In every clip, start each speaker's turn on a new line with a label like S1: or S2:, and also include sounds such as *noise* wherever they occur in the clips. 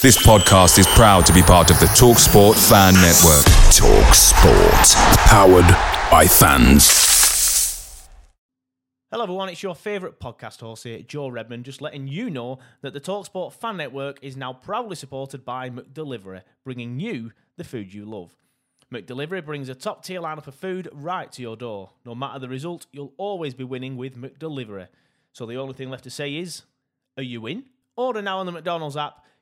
S1: This podcast is proud to be part of the Talk Sport Fan Network.
S2: Talk Sport. Powered by fans.
S3: Hello, everyone. It's your favourite podcast host here, Joe Redman, just letting you know that the Talksport Fan Network is now proudly supported by McDelivery, bringing you the food you love. McDelivery brings a top tier lineup of food right to your door. No matter the result, you'll always be winning with McDelivery. So the only thing left to say is, are you in? Order now on the McDonald's app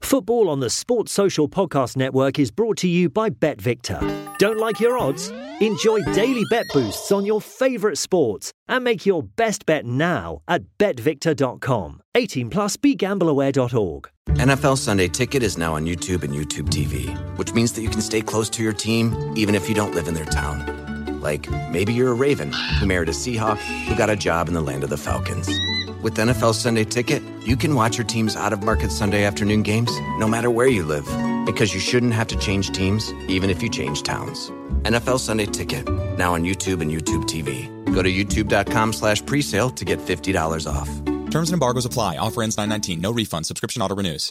S4: Football on the Sports Social Podcast Network is brought to you by BetVictor. Don't like your odds? Enjoy daily bet boosts on your favourite sports and make your best bet now at betvictor.com. 18 plus begambleaware.org.
S5: NFL Sunday Ticket is now on YouTube and YouTube TV, which means that you can stay close to your team even if you don't live in their town. Like maybe you're a Raven who married a Seahawk who got a job in the land of the Falcons. With NFL Sunday Ticket, you can watch your team's out of market Sunday afternoon games no matter where you live because you shouldn't have to change teams even if you change towns. NFL Sunday Ticket, now on YouTube and YouTube TV. Go to youtube.com slash presale to get $50 off.
S6: Terms and embargoes apply. Offer ends 919. No refund. Subscription auto renews.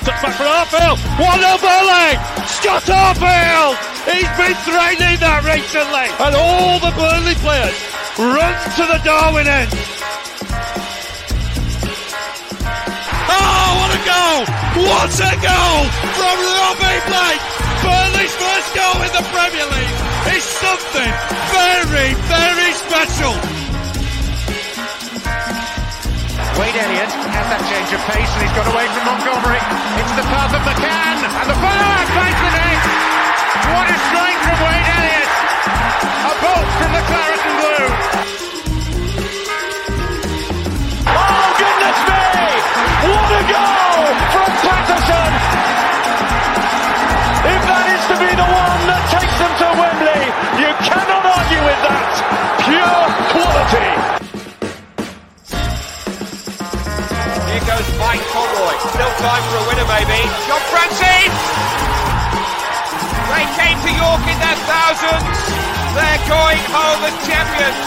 S7: Touch back for Arfield. 1 0 Burnley. Scott Arfield. He's been threatening that recently. And all the Burnley players run to the Darwen end. Oh, what a goal! What a goal from Robbie Blake! Burnley's first goal in the Premier League is something very, very special.
S8: Wade Elliott has that change of pace and he's got away from Montgomery into the path of McCann and the fire finds the net. What a strike from Wade Elliott! A bolt from the claret time for a winner maybe. John Francis! They came to York in their thousands. They're going home as champions.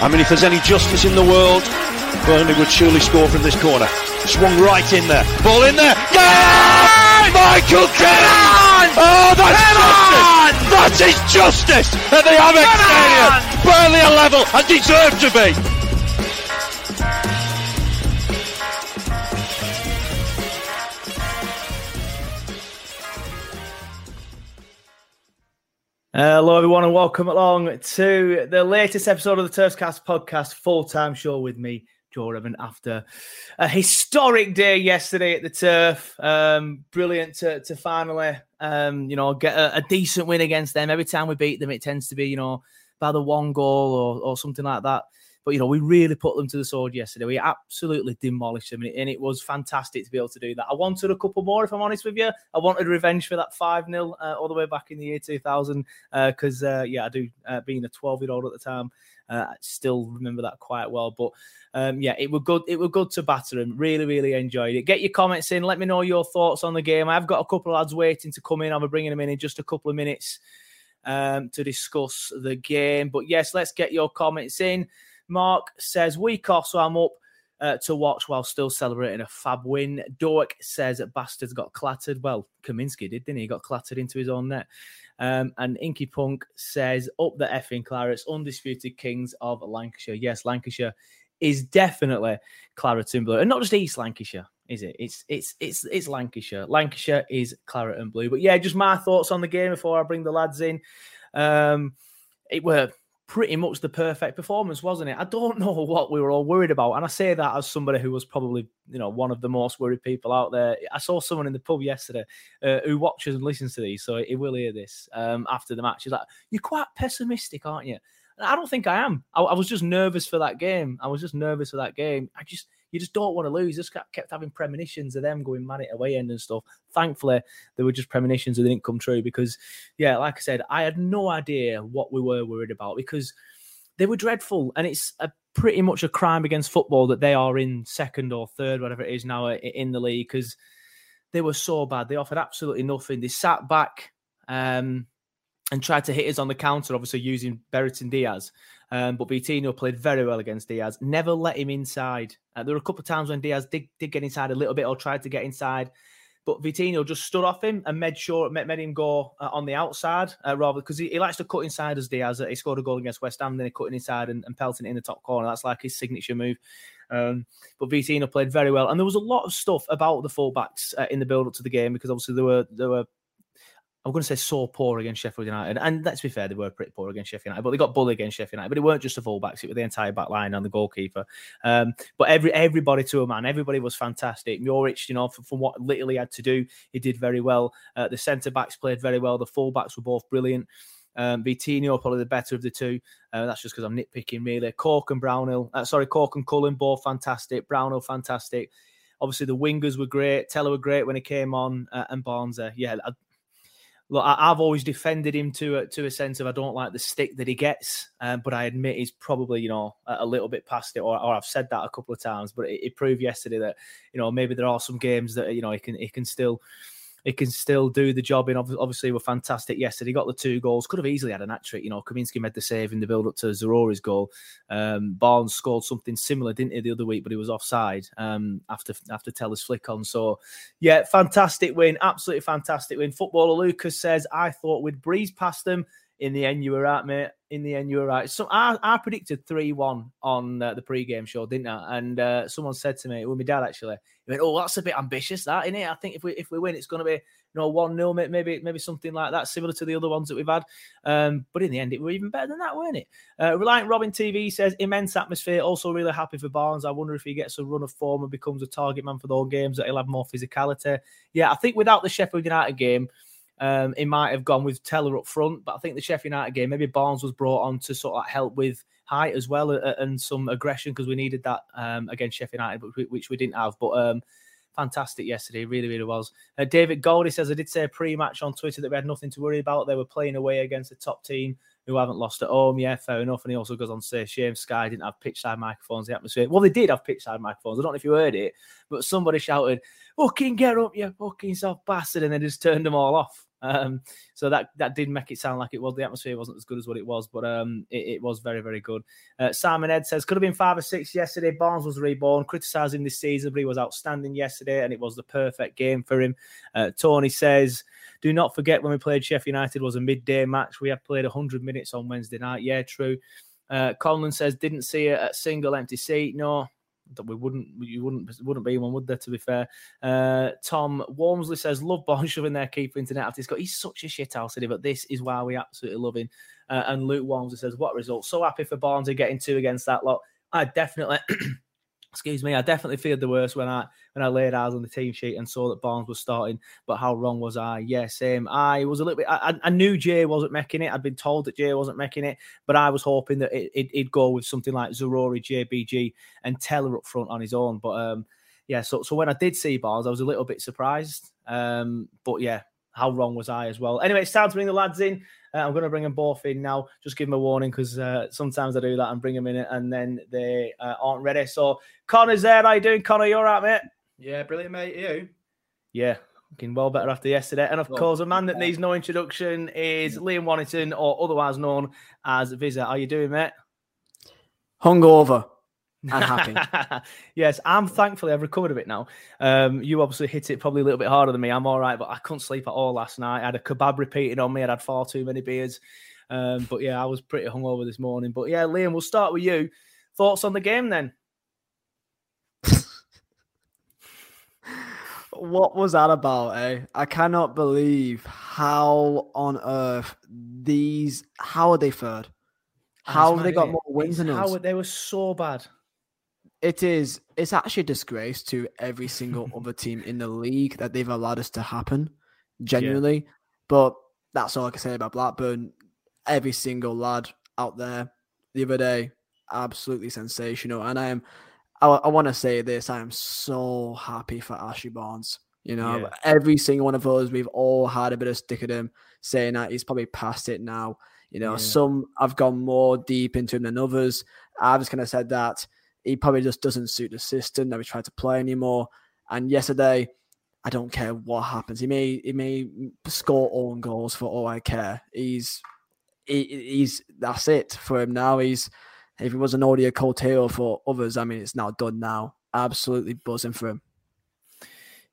S7: I mean, if there's any justice in the world, Burnley would surely score from this corner. Swung right in there. Ball in there. Yeah! Michael Kennan! Oh, that's justice! That is justice at the Amex Stadium. Burnley are level and deserve to be.
S3: Hello, everyone, and welcome along to the latest episode of the Turfcast podcast, full time show with me, Joe Redman, after a historic day yesterday at the Turf. Um, brilliant to, to finally, um, you know, get a, a, decent win against them. Every time we beat them, it tends to be, you know, by the one goal or, or something like that. But you know, we really put them to the sword yesterday. We absolutely demolished them, and it, was fantastic to be able to do that. I wanted a couple more, if I'm honest with you. I wanted revenge for that five 0 uh, all the way back in the year 2000, because uh, uh, yeah, I do. Uh, being a 12 year old at the time, Uh, I still remember that quite well. But um, yeah, it was good. It was good to batter him. Really, really enjoyed it. Get your comments in. Let me know your thoughts on the game. I've got a couple of lads waiting to come in. I'll be bringing them in in just a couple of minutes um, to discuss the game. But yes, let's get your comments in. Mark says week off, so I'm up uh, to watch while still celebrating a fab win. Dork says Bastards got clattered. Well, Kaminski did, didn't he? He got clattered into his own net. Um, and Inky Punk says, up the effing Clarets, undisputed kings of Lancashire. Yes, Lancashire is definitely claret and blue, and not just East Lancashire, is it? It's it's it's it's Lancashire. Lancashire is claret and blue. But yeah, just my thoughts on the game before I bring the lads in. Um, it were pretty much the perfect performance, wasn't it? I don't *laughs* know what we were all worried about. And I say that as somebody who was probably, you know, one of the most worried people out there. I saw someone in the pub yesterday uh, who watches and listens to these, so he will hear this um, after the match. He's like, You're quite pessimistic, aren't you? I don't think I am. I, I was just nervous for that game. I was just nervous for that game. I just, you just don't want to lose. Just kept having premonitions of them going man at away end and stuff. Thankfully, they were just premonitions that didn't come true because, yeah, like I said, I had no idea what we were worried about because they were dreadful, and it's a pretty much a crime against football that they are in second or third, whatever it is now in the league because they were so bad. They offered absolutely nothing. They sat back. Um, and tried to hit us on the counter, obviously using Brereton Diaz. Um, but Vitinho played very well against Diaz, never let him inside. Uh, there were a couple of times when Diaz did, did get inside a little bit or tried to get inside, but Vitinho just stood off him and made sure made, made him go uh, on the outside uh, rather because he, he, likes to cut inside as Diaz. He scored a goal against West Ham, then he cutting inside and, and pelting it in the top corner. That's like his signature move. Um, but Vitinho played very well, and there was a lot of stuff about the fullbacks uh, in the build up to the game because obviously there were there were I'm going to say so poor against Sheffield United. And let's be fair, they were pretty poor against Sheffield United, but they got bullied against Sheffield United. But it weren't just the fullbacks; it was the entire back line and the goalkeeper. Um, but every everybody to a man, everybody was fantastic. Muric, you know, from, what he had to do, he did very well. Uh, the centre backs played very well. The fullbacks were both brilliant. Um, Vitinho probably the better of the two. Uh, that's just because I'm nitpicking really. Cork and Brownhill, uh, sorry, Cork and Cullen both fantastic. Brownhill fantastic. Obviously the wingers were great. Tella were great when he came on, uh, and Barnes. Uh, yeah, look, I, have always defended him to a, to a sense of I don't like the stick that he gets, um, but I admit he's probably you know a, a little bit past it, or, or, I've said that a couple of times. But it, it, proved yesterday that you know maybe there are some games that you know he can he can still it can still do the job. And obviously, were fantastic yesterday. Got the two goals. Could have easily had an hat trick. You know, Kaminski made the save in the build up to Zaroury's goal. Um, Barnes scored something similar, didn't he, the other week? But he was offside um, after after Tella's flick on. So, yeah, fantastic win. Absolutely fantastic win. Footballer Lucas says, I thought we'd breeze past them. In the end, you were right, mate. In the end, you were right. So I, I predicted 3 1 on uh, the pre-game show, didn't I? And uh, someone said to me, it was my dad actually, he went, Oh, that's a bit ambitious, that, isn't it? I think if we if we win, it's going to be you know, 1 0, maybe maybe something like that, similar to the other ones that we've had. Um, but in the end, it were even better than that, weren't it? Uh, Reliant Robin TV says, Immense atmosphere. Also, really happy for Barnes. I wonder if he gets a run of form and becomes a target man for the games, that he'll have more physicality. Yeah, I think without the Sheffield United game, um, he might have gone with Tella up front, but I think the Sheffield United game, maybe Barnes was brought on to sort of help with height as well uh, and some aggression because we needed that um, against Sheffield United, which we didn't have. But um, fantastic yesterday, really, really was. Uh, David Goldie says, I did say pre-match on Twitter that we had nothing to worry about. They were playing away against a top team who haven't lost at home. Yeah, fair enough. And he also goes on to say, shame Sky didn't have pitch side microphones, the atmosphere. Well, they did have pitch side microphones. I don't know if you heard it, but somebody shouted, fucking get up, you fucking soft bastard. And they just turned them all off. Um, so that that did make it sound like it was the atmosphere wasn't as good as what it was, but um, it, it, was very very good. Uh, Simon Ed says could have been five or six yesterday. Barnes was reborn. criticising this season, but he was outstanding yesterday, and it was the perfect game for him. Uh, Tony says. Do not forget when we played Sheffield United was a midday match. We had played 100 minutes on Wednesday night. Yeah, true. Uh, Conlon says didn't see a, a single empty seat. No, that we wouldn't you wouldn't wouldn't be one, would there? To be fair, uh, Tom Walmsley says love Bond *laughs* shoving their keeper into net after he's got he's such a shit house but this is why we absolutely love him. Uh, and Luke Walmsley says what result? So happy for Barnes are getting two against that lot. I definitely *clears throat* excuse me, I definitely feared the worst when I when I laid eyes on the team sheet and saw that Barnes was starting. But how wrong was I? Yeah, same. I was a little bit. I, I knew Jay wasn't making it. I'd been told that Jay wasn't making it, but I was hoping that it, would go with something like Zaroury, JBG, and Tella up front on his own. But um, yeah, so so when I did see Barnes, I was a little bit surprised. Um, but yeah, how wrong was I as well? Anyway, it's time to bring the lads in. Uh, I'm going to bring them both in now. Just give them a warning because uh, sometimes I do that and bring them in and then they uh, aren't ready. So Connor's there. How you doing, Connor? You're all right, mate?
S9: Yeah, brilliant, mate. You?
S3: Yeah, looking well better after yesterday. And of
S9: Well,
S3: course, a man that needs no introduction is Liam Wannington, or otherwise known as Visa. How you doing, mate?
S10: Hungover and happy. *laughs*
S3: yes, I'm thankfully I've recovered a bit now. Um, you obviously hit it probably a little bit harder than me. I'm all right, but I couldn't sleep at all last night. I had a kebab repeated on me. I'd had far too many beers. Um, but yeah, I was pretty hungover this morning. But yeah, Liam, we'll start with you. Thoughts on the game then?
S10: what was that about, eh? I cannot believe how on earth these how are they third? How have they got
S3: innit?
S10: more wins
S3: It's
S10: than
S3: how
S10: us?
S3: they were so bad.
S10: It is it's actually a disgrace to every single *laughs* other team in the league that they've allowed us to happen. Genuinely. But that's all I can say about Blackburn. Every single lad out there the other day, absolutely sensational. And I am I, I want to say this, I am so happy for Ashley Barnes. You know,
S3: Yeah.
S10: every single one of us, we've all had a bit of stick at him, saying that he's probably past it now. You know,
S3: Yeah.
S10: some have gone more deep into him than others. I've just kind of said that he probably just doesn't suit the system that we try to play anymore. And yesterday, I don't care what happens. He may he may score own goals for all I care. He's he, he's that's it for him now. He's if it was an audio coattail for others, I mean it's now done now. Absolutely buzzing for him.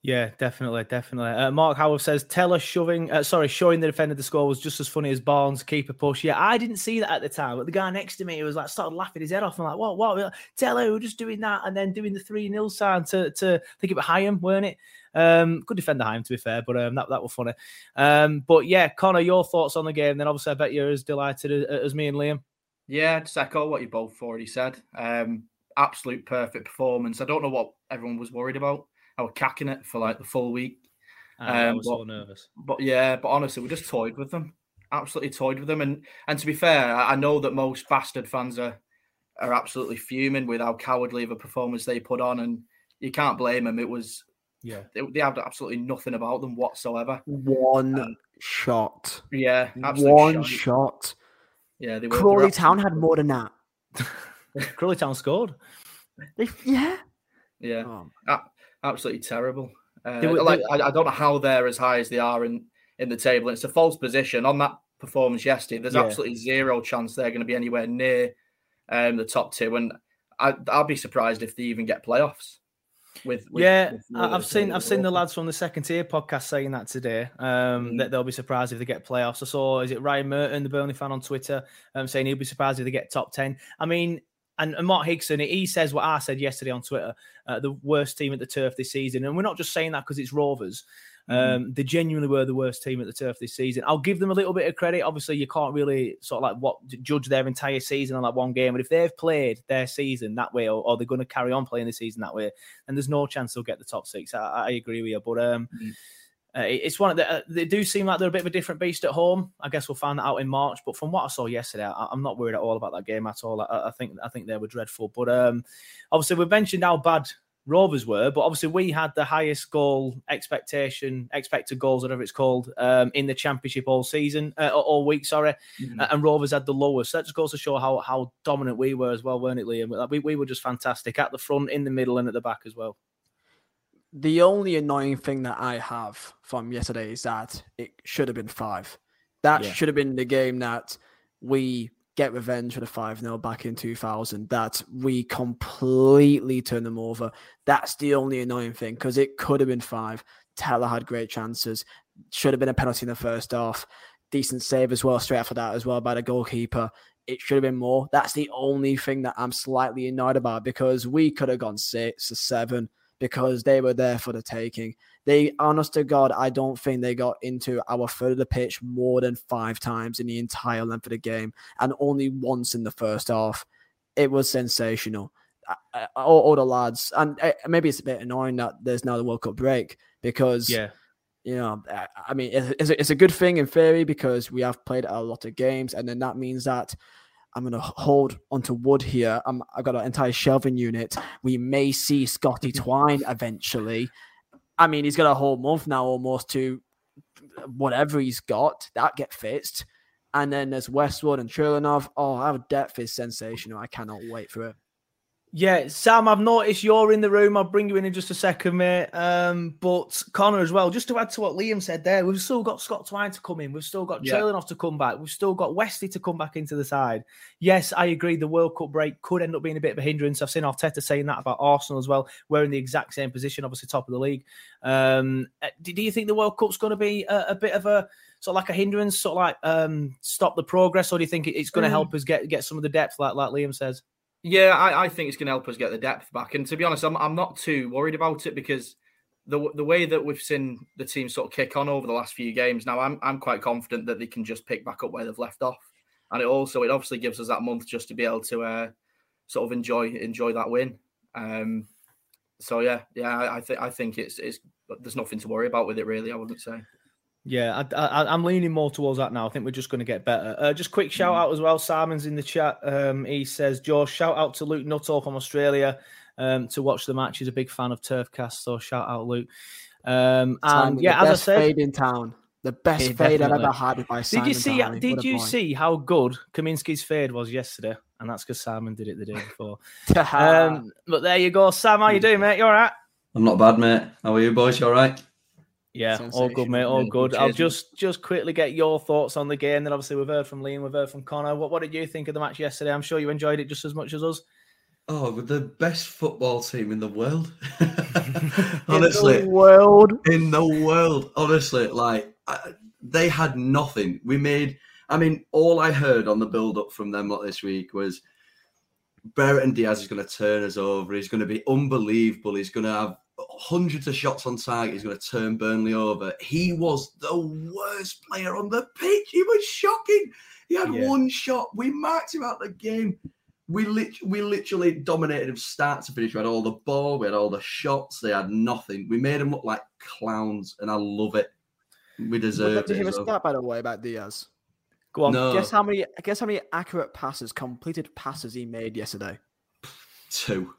S3: Yeah, definitely, definitely. Uh, Mark Howard says Tella shoving, uh, sorry, showing the defender the score was just as funny as Barnes keeper push. Yeah, I didn't see that at the time, but the guy next to me was like started laughing his head off. I'm like, what, what? Tella, we're just doing that and then doing the three 0 sign to to think it was weren't it? Um, good defender Hyam to be fair, but um, that that was funny. Um, but yeah, Connor, your thoughts on the game? Then obviously, I bet you're as delighted as, as me and Liam.
S9: Yeah, just echo what you both already said. Um, absolute perfect performance. I don't know what everyone was worried about. I was cacking it for like the full week.
S3: Ah, I
S9: Um,
S3: was so
S9: but-
S3: nervous.
S9: But yeah, but honestly, we just toyed with them. Absolutely toyed with them. And and to be fair, I I know that most bastard fans are are absolutely fuming with how cowardly of a performance they put on, and you can't blame them. It was
S3: Yeah.
S9: they, they had absolutely nothing about them whatsoever.
S10: One um, shot.
S9: Yeah, absolute
S10: One
S9: shite.
S10: shot.
S9: Yeah, they were. they were
S10: Crawley Town had more than that. *laughs*
S3: Crawley Town scored.
S10: They- yeah.
S9: Yeah,
S10: Oh,
S9: a- ah, absolutely terrible. Uh,
S3: They were-
S9: like
S3: they-
S9: I, I don't know how they're as high as they are in in the table. It's a false position on that performance yesterday. There's
S3: Yeah.
S9: absolutely zero chance they're going to be anywhere near um, the top two, and I, I'll be surprised if they even get playoffs. With, with
S3: yeah,
S9: with
S3: I've seen I've seen the lads from the second tier podcast saying that today. Um,
S9: Mm.
S3: that they'll be surprised if they get playoffs. I saw is it Ryan Merton, the Burnley fan on Twitter, um, saying he'll be surprised if they get top ten. I mean, and, and Mark Higson, he says what I said yesterday on Twitter: uh, the worst team at the turf this season, and we're not just saying that because it's Rovers. Um, They genuinely were the worst team at the turf this season. I'll give them a little bit of credit. Obviously, you can't really sort of like what judge their entire season on that one game. But if they've played their season that way, or, or they're going to carry on playing the season that way, and there's no chance they'll get the top six. I, I agree with you, but um, uh, it's one of the. Uh, they do seem like they're a bit of a different beast at home. I guess we'll find that out in March. But from what I saw yesterday, I, I'm not worried at all about that game at all. I, I think I think they were dreadful. But um, obviously we mentioned how bad Rovers were, but obviously we had the highest goal expectation, expected goals, whatever it's called, um, in the championship all season, uh, all week. Sorry,
S9: Mhm.
S3: Uh, and Rovers had the lowest. So that just goes to show how how dominant we were as well, weren't it, Liam? Like, We we were just fantastic at the front, in the middle, and at the back as well.
S10: The only annoying thing that I have from yesterday is that it should have been five. That
S3: Yeah.
S10: should have been the game that we get revenge for the 5 0 back in 2000, that we completely turn them over. That's the only annoying thing because it could have been five. Tella had great chances, should have been a penalty in the first half. Decent save as well, straight after that as well by the goalkeeper. It should have been more. That's the only thing that I'm slightly annoyed about because we could have gone six or seven because they were there for the taking. They, honest to God, I don't think they got into our third of the pitch more than five times in the entire length of the game, and only once in the first half. It was sensational. All, all the lads, and uh, maybe it's a bit annoying that there's now the World Cup break because
S3: Yeah.
S10: you know, I- I mean, it's, it's a- it's a good thing in theory because we have played a lot of games, and then that means that I'm going to hold onto wood here. I'm, I've got an entire shelving unit. We may see Scotty *laughs* Twine eventually. I mean, he's got a whole month now almost to whatever he's got that get fixed. And then there's Westwood and Churlinov. Oh, our depth is sensational. I cannot wait for it.
S3: Yeah, Sam, I've noticed you're in the room. I'll bring you in in just a second, mate. Um, but Connor as well, just to add to what Liam said there, we've still got Scott Twine to come in. We've still got
S9: Yeah.
S3: Churlinov to come back. We've still got Wesley to come back into the side. Yes, I agree. The World Cup break could end up being a bit of a hindrance. I've seen Arteta saying that about Arsenal as well. We're in the exact same position, obviously top of the league. Um, uh, do, do you think the World Cup's going to be a, a bit of a sort of like a hindrance, sort of like um, stop the progress, or do you think it's going to
S9: Mm.
S3: help us get get some of the depth, like like Liam says?
S9: Yeah, I, I think it's going to help us get the depth back. And to be honest, I'm, I'm not too worried about it because the the way that we've seen the team sort of kick on over the last few games, now I'm I'm quite confident that they can just pick back up where they've left off. And it also it obviously gives us that month just to be able to uh, sort of enjoy enjoy that win. Um, so yeah, yeah, I, I think I think it's it's there's nothing to worry about with it really. I wouldn't say.
S3: Yeah, I, I, I'm leaning more towards that now. I think we're just going to get better. Uh, just quick shout out as well. Simon's in the chat. Um, he says, Joe, shout out to Luke Nuttall from Australia um, to watch the match. He's a big fan of Turfcast, so shout out, Luke. Um, and yeah, as I
S10: best
S3: said,
S10: fade in town. The best
S3: Yeah,
S10: fade I've
S3: definitely.
S10: ever had by
S3: did you see?
S10: Downey.
S3: Did you
S10: boy.
S3: see how good Kaminski's fade was yesterday? And that's because Simon did it the day before. *laughs* um, but there you go, Sam. How you doing, mate? You all right?
S11: I'm not bad, mate. How are you, boys? You all right?
S3: Yeah, all good, mate. All
S11: Yeah,
S3: good. I'll
S11: cheers, mate.
S3: just just quickly get your thoughts on the game. Then obviously we've heard from Liam, we've heard from Connor. What what did you think of the match yesterday? I'm sure you enjoyed it just as much as us.
S11: Oh, we're the best football team in the world. *laughs* honestly,
S10: world,
S11: in the world, honestly, like I, they had nothing. We made. I mean, all I heard on the build-up from them lot this week was Brereton Diaz is going to turn us over. He's going to be unbelievable. He's going to have hundreds of shots on target. He's going to turn Burnley over. He was the worst player on the pitch. He was shocking. He had
S12: Yeah.
S11: one shot. We marked him out the game. We lit- we literally dominated him start to finish. We had all the ball. We had all the shots. They had nothing. We made them look like clowns, and I love it. We
S10: But
S11: deserve
S10: did you
S11: it.
S10: hear a
S11: as
S10: stat, by the way, about Diaz?
S3: Go on.
S11: No.
S10: Guess how many? Guess how many accurate passes, completed passes he made yesterday?
S11: Two.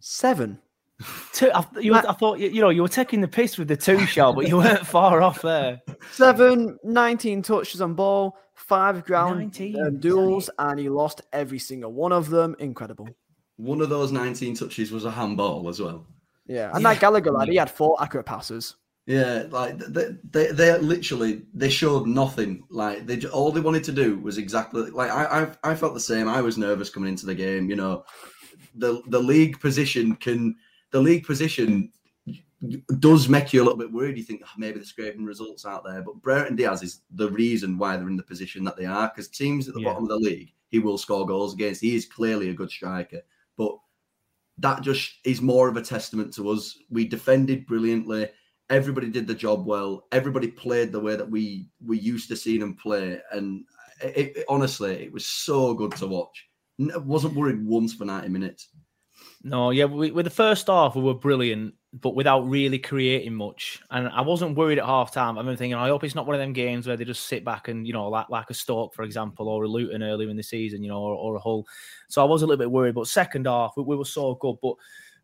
S10: Seven.
S3: Two, I, you, I thought you, you know you were taking the piss with the two shot, but you weren't *laughs* far off there.
S10: Seven, 19 touches on ball, five ground
S3: 19,
S10: um, duels, and he lost every single one of them. Incredible.
S11: One of those 19 touches was a handball as well.
S10: Yeah, and that Gallagher lad, he had four accurate passes.
S11: Yeah, like they, they, they literally they showed nothing. Like they ju- all they wanted to do was exactly like I, I I felt the same. I was nervous coming into the game. You know, the the league position can the league position does make you a little bit worried. You think "Oh, maybe they're scraping results out there, but Brereton Diaz is the reason why they're in the position that they are. Because teams at the
S3: Yeah.
S11: bottom of the league, he will score goals against. He is clearly a good striker, but that just is more of a testament to us. We defended brilliantly. Everybody did the job well. Everybody played the way that we we used to see them play, and it, it- honestly, it was so good to watch. N- wasn't worried once for ninety minutes.
S3: No, yeah, we, with the first half we were brilliant, but without really creating much. And I wasn't worried at half time. I've been thinking, I hope it's not one of them games where they just sit back and you know, like like a Stoke, for example, or a Luton earlier in the season, you know, or, or a Hull. So I was a little bit worried. But second half, we, we were so good. But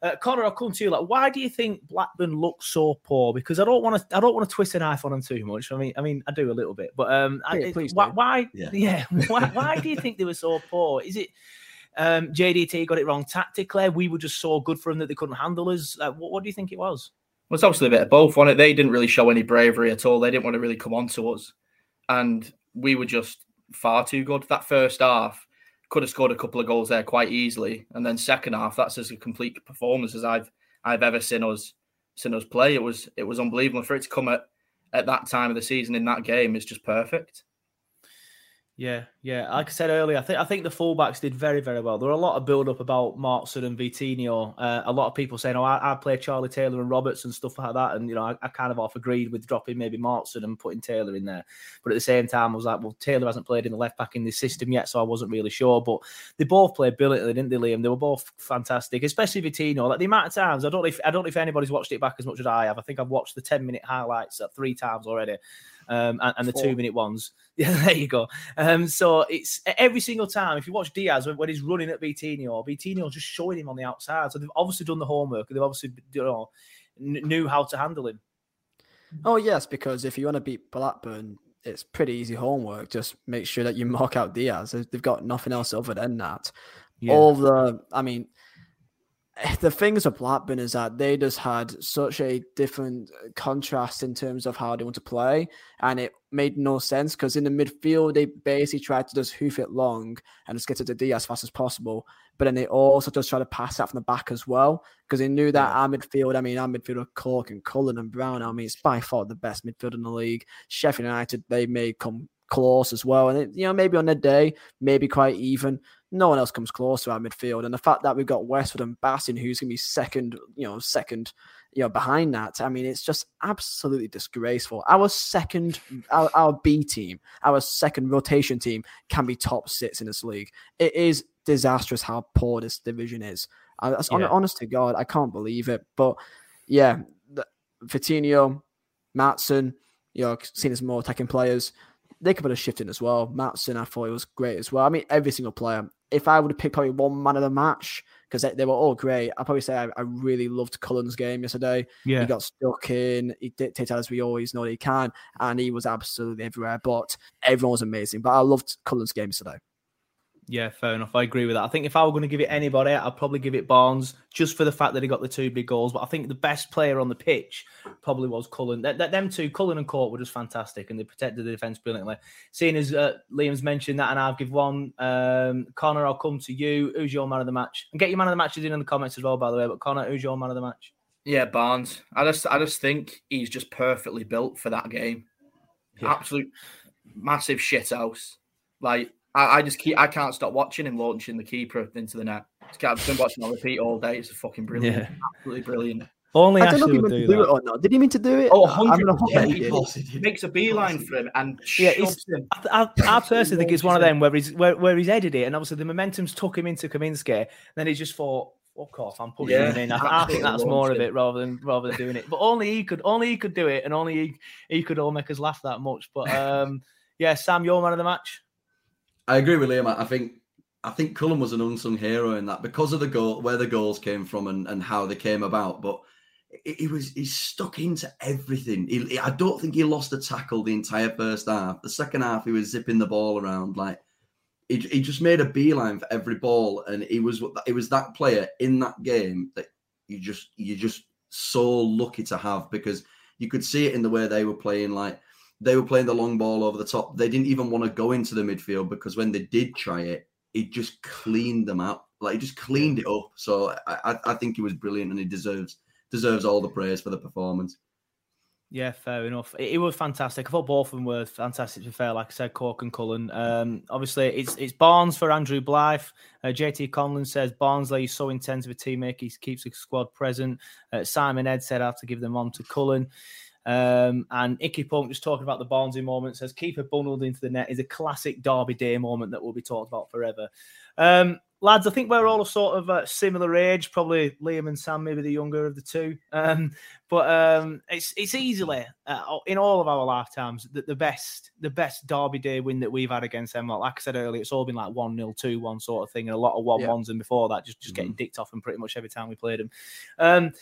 S3: uh, Connor, I'll come to you. Like, why do you think Blackburn looks so poor? Because I don't want to, I don't want to twist a knife on them too much. I mean, I mean, I do a little bit, but um,
S10: Yeah, please
S3: why, why,
S11: Yeah. *laughs*
S3: yeah, why, why do you *laughs* think they were so poor? Is it? Um, JDT got it wrong tactically. We were just so good for them that they couldn't handle us. What, what do you think it was?
S9: Well, it's obviously a bit of both on it. They didn't really show any bravery at all. They didn't want to really come on to us. And we were just far too good. That first half could have scored a couple of goals there quite easily. And then second half, that's as a complete performance as I've I've ever seen us seen us play. It was it was unbelievable. For it to come at, at that time of the season in that game is just perfect.
S3: Yeah, yeah. Like I said earlier, I think I think the fullbacks did very, very well. There were a lot of build up about Maatsen and Vitinho. Uh, a lot of people saying, "Oh, I, I play Charlie Taylor and Roberts and stuff like that." And you know, I, I kind of half agreed with dropping maybe Maatsen and putting Taylor in there. But at the same time, I was like, "Well, Taylor hasn't played in the left back in this system yet, so I wasn't really sure." But they both played brilliantly, didn't they, Liam? They were both fantastic, especially Vitinho. Like the amount of times, I don't know if I don't know if anybody's watched it back as much as I have. I think I've watched the ten minute highlights uh, three times already. Um, and, and the
S10: Four.
S3: two minute ones. *laughs* Yeah, there you go. Um, so it's every single time. If you watch Diaz when, when he's running at Vitinho, Vitinho just showing him on the outside. So they've obviously done the homework. They've obviously you know knew how to handle him.
S10: Oh yes, because if you want to beat Blackburn, it's pretty easy homework. Just make sure that you *laughs* mark out Diaz. They've got nothing else other than that.
S3: Yeah.
S10: All the, I mean, the things with Blackburn is that they just had such a different contrast in terms of how they want to play, and it made no sense because in the midfield they basically tried to just hoof it long and just get it to the D as fast as possible, but then they also just try to pass that from the back as well because they knew that our midfield, I mean, our midfield of Cork and Cullen and Brown, I mean, it's by far the best midfield in the league. Sheffield United, they may come close as well, and it, you know maybe on the day, maybe quite even no one else comes close to our midfield. And the fact that we've got Westwood and Bastien, who's going to be second, you know, second, you know, behind that. I mean, it's just absolutely disgraceful. Our second, our, our B team, our second rotation team can be top six in this league. It is disastrous how poor this division is. Uh, that's
S3: Yeah.
S10: honest to God, I can't believe it. But yeah, the, Vitinho, Maatsen, you know, seen as more attacking players. They could put a shift in as well. Maatsen, I thought it was great as well. I mean, every single player. If I would have picked probably one man of the match, because they, they were all great, I'd probably say I, I really loved Cullen's game yesterday.
S3: Yeah.
S10: He got stuck in, he dictated as we always know that he can, and he was absolutely everywhere. But everyone was amazing. But I loved Cullen's game yesterday.
S3: Yeah, fair enough. I agree with that. I think if I were going to give it anybody, I'd probably give it Barnes just for the fact that he got the two big goals. But I think the best player on the pitch probably was Cullen. That, that them two, Cullen and Cork, were just fantastic, and they protected the defense brilliantly. Seeing as uh, Liam's mentioned that, and I'll give one. Um, Connor, I'll come to you. Who's your man of the match? And get your man of the matches in in the comments as well, by the way. But Connor, who's your man of the match?
S9: Yeah, Barnes. I just I just think he's just perfectly built for that game. Absolute massive shit house. Like I, I just keep I can't stop watching him launching the keeper into the net. I've been watching on repeat all day. It's fucking brilliant.
S3: Yeah.
S9: Absolutely brilliant.
S3: Only
S10: I don't know if he
S3: would
S10: meant
S3: do
S10: to do
S3: that.
S10: it or not. Did he mean to do it?
S9: Oh, 100%.
S10: hope he
S9: He
S10: did.
S9: did. He makes a beeline for him and
S3: Yeah,
S9: shoves him.
S3: I, I, I personally think it's one of them where he's where, where he's headed it, and obviously the momentum's took him into Kaminski. Then he just thought, "Fuck off, I'm pushing
S9: Yeah,
S3: him in." I, I think that's more of it rather than rather than doing it. But only he could, only he could do it, and only he, he could all make us laugh that much. But um, yeah, Sam, your man of the match.
S11: I agree with Liam. I think I think Cullen was an unsung hero in that because of the goal, where the goals came from, and, and how they came about. But he, he was he stuck into everything. He, he- I don't think he lost a tackle the entire first half. The second half, he was zipping the ball around like he, he just made a beeline for every ball, and he was it was that player in that game that you just you just so lucky to have because you could see it in the way they were playing like they were playing the long ball over the top. They didn't even want to go into the midfield because when they did try it, he just cleaned them out. Like he just cleaned it up. So I, I, think he was brilliant and he deserves deserves all the praise for the performance.
S3: Yeah, fair enough. It, it was fantastic. I thought both of them were fantastic. To be fair, like I said, Cork and Cullen. Um, obviously, it's it's Barnes for Andrew Blythe. Uh, JT Conlon says Barnesy is so intense with teammate. He keeps the squad present. Uh, Simon Ed said I have to give them on to Cullen. Um, and Icky Punk just talking about the Barnesy moment says keeper bundled into the net is a classic Derby Day moment that will be talked about forever. Um, lads, I think we're all a sort of uh, similar age. Probably Liam and Sam, maybe the younger of the two. Um, but um, it's it's easily uh, in all of our lifetimes the, the best the best Derby Day win that we've had against them. Like, I said earlier, it's all been like one 0 two one sort of thing, and a lot of one ones. And before that, just just getting dicked off and pretty much every time we played them. Um,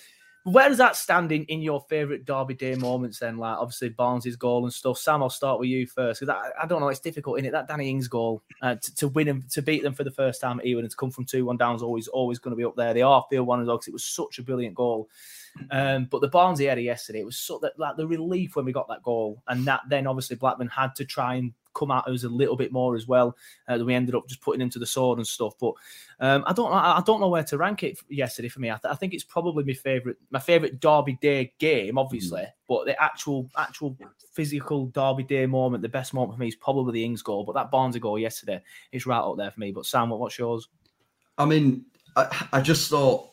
S3: where does that stand in, in your favourite Derby Day moments then? Like obviously Barnes' goal and stuff. Sam, I'll start with you first. that, I don't know, it's difficult in it. That Danny Ings goal uh, to, to win and to beat them for the first time at Ewood and to come from two one down is always always going to be up there. The Arfield one as well because it was such a brilliant goal. Um, but the Barnesy header yesterday, it was so that like the relief when we got that goal, and that then obviously Blackburn had to try and come at us a little bit more as well. Uh, that we ended up just putting him to the sword and stuff. But um, I don't know, I I don't know where to rank it yesterday for me. I, th- I think it's probably my favorite, my favorite Derby Day game, obviously. But the actual, actual physical Derby Day moment, the best moment for me is probably the Ings goal. But that Barnes goal yesterday is right up there for me. But Sam, what, what's yours?
S11: I mean, I, I just thought,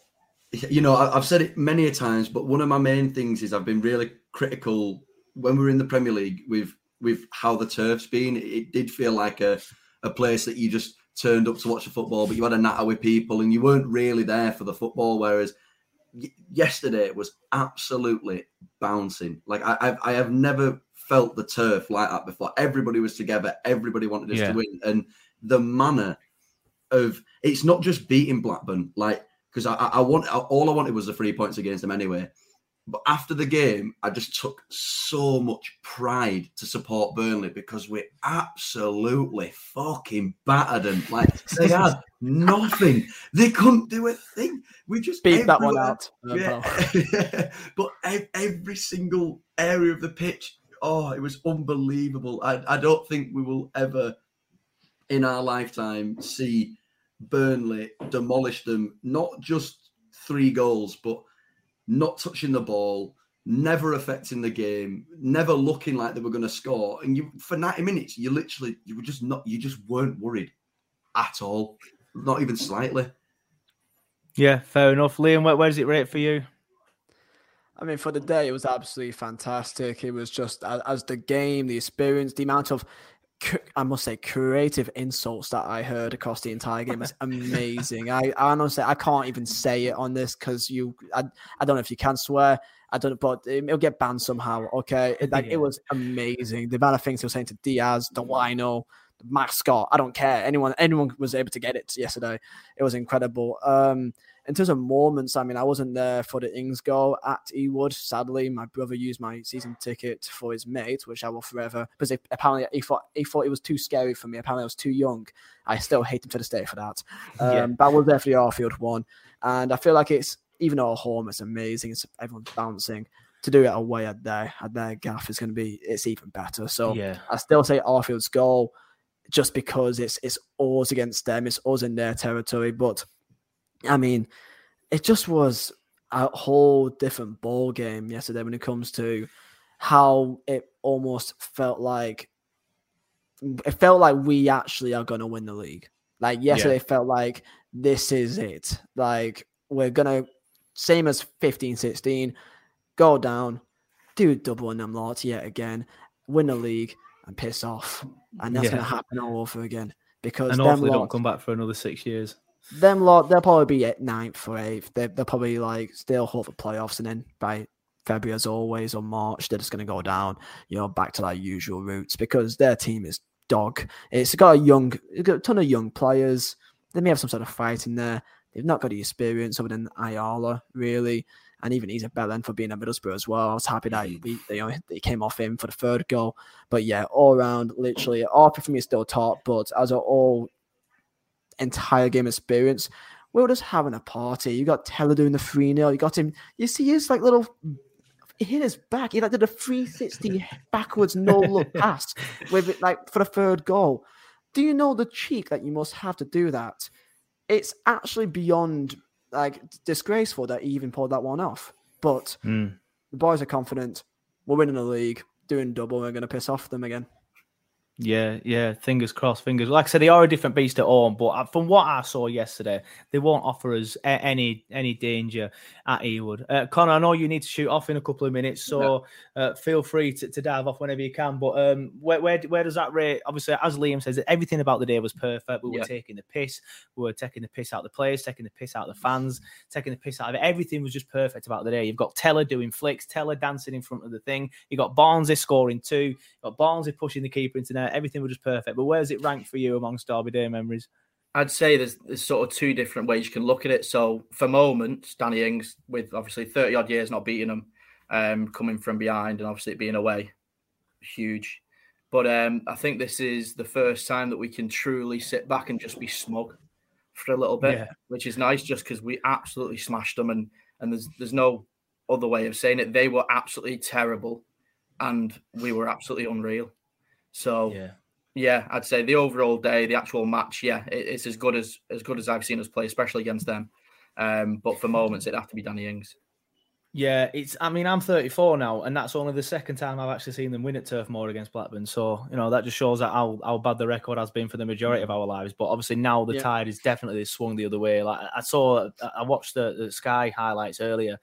S11: you know, I've said it many a times, but one of my main things is I've been really critical when we were in the Premier League with with how the turf's been. It, did feel like a a place that you just turned up to watch the football, but you had a natter with people and you weren't really there for the football. Whereas y- yesterday it was absolutely bouncing. Like I, I've, I have never felt the turf like that before. Everybody was together. Everybody wanted us
S3: Yeah.
S11: to win, and the manner of it's not just beating Blackburn, like because I, I I want all I wanted was the three points against them anyway. But after the game, I just took so much pride to support Burnley because we absolutely fucking battered them. Like they had nothing. They couldn't do a thing. We just
S10: beat that one out. *laughs*
S11: Yeah. *laughs* but every single area of the pitch, oh, it was unbelievable. I, I don't think we will ever in our lifetime see Burnley demolish them, not just three goals, but not touching the ball, never affecting the game, never looking like they were going to score. And you for 90 minutes, you literally you were just not you just weren't worried at all. Not even slightly.
S3: Yeah, fair enough. Liam, where, where does it rate for you?
S10: I mean, for the day, it was absolutely fantastic. It was just as, as the game, the experience, the amount of, cr- I must say, creative insults that I heard across the entire game was amazing. I, I honestly, I can't even say it on this because you, I, I don't know if you can swear. I don't but it- it'll get banned somehow. Okay, it, like
S3: Yeah.
S10: it was amazing. The amount of things they were saying to Diaz, the Wino, the mascot. I don't care. Anyone, anyone was able to get it yesterday. It was incredible. Um, in terms of moments, I mean, I wasn't there for the Ings goal at Ewood. Sadly, my brother used my season ticket for his mate, which I will forever because apparently he thought he thought it was too scary for me. Apparently, I was too young. I still hate him to this day for that. *laughs* Um,
S3: Yeah.
S10: But I was there for the Arfield one, and I feel like it's even though at home it's amazing, it's everyone's bouncing. To do it away at their at their gaff is going to be it's even better. So
S3: Yeah.
S10: I still say Arfield's goal just because it's it's us against them, it's us in their territory. But I mean, it just was a whole different ball game yesterday when it comes to how it almost felt like it felt like we actually are going to win the league. Like yesterday felt like this is it. Like we're going to same as 15 16 go down do double on them lots yet again win the league and piss off and that's
S3: Yeah.
S10: going to happen all over again because
S3: And hopefully don't come back for another six years.
S10: Them lot, they'll probably be at ninth or eighth. They, they'll probably like still hold the playoffs, and then by February, as always, or March, they're just going to go down, you know, back to their usual routes because their team is dog. It's got a young, got a ton of young players. They may have some sort of fight in there. They've not got the experience other than Ayala, really. And even he's a Belen for being at Middlesbrough as well. I was happy that he, you know, he came off him for the third goal. But yeah, all around, literally, Arthur for me is still top, but as an all entire game experience, we were just having a party. You got Tella doing the 3 0. You got him, you see his like little, he hit his back. He like did a 360 backwards, no *laughs* look pass with it like for the third goal. Do you know the cheek that you must have to do that? It's actually beyond like disgraceful that he even pulled that one off. But
S3: Mm.
S10: the boys are confident. We're winning the league, doing double. We're going to piss off them again.
S3: Yeah, yeah. Fingers crossed. Fingers. Like I said, they are a different beast at home, but uh, from what I saw yesterday, they won't offer us any any danger at Ewood. Uh, Connor, I know you need to shoot off in a couple of minutes, so uh, feel free to, to dive off whenever you can. But um, where, where where does that rate? Obviously, as Liam says, everything about the day was perfect. We were
S9: Yeah.
S3: taking the piss. We were taking the piss out of the players, taking the piss out of the fans, taking the piss out of it. Everything was just perfect about the day. You've got Tella doing flicks, Tella dancing in front of the thing. You got Barnesy scoring two. You got Barnesy pushing the keeper into net. Everything was just perfect. But where's it ranked for you amongst Derby Day memories?
S9: I'd say there's, there's sort of two different ways you can look at it. So for moments, Danny Ings, with obviously 30 odd years not beating them, um, coming from behind and obviously being away, huge. But um, I think this is the first time that we can truly sit back and just be smug for a little bit,
S3: Yeah.
S9: which is nice just because we absolutely smashed them and and there's there's no other way of saying it. They were absolutely terrible and we were absolutely unreal. So
S3: Yeah.
S9: yeah, I'd say the overall day, the actual match, yeah, it, it's as good as as good as I've seen us play, especially against them. Um, but for moments, it'd have to be Danny Ings.
S3: Yeah, it's. I mean, I'm 34 now, and that's only the second time I've actually seen them win at Turf Moor against Blackburn. So you know that just shows that how how bad the record has been for the majority of our lives. But obviously now the
S10: Yeah.
S3: tide is definitely swung the other way. Like I saw, I watched the, the Sky highlights earlier.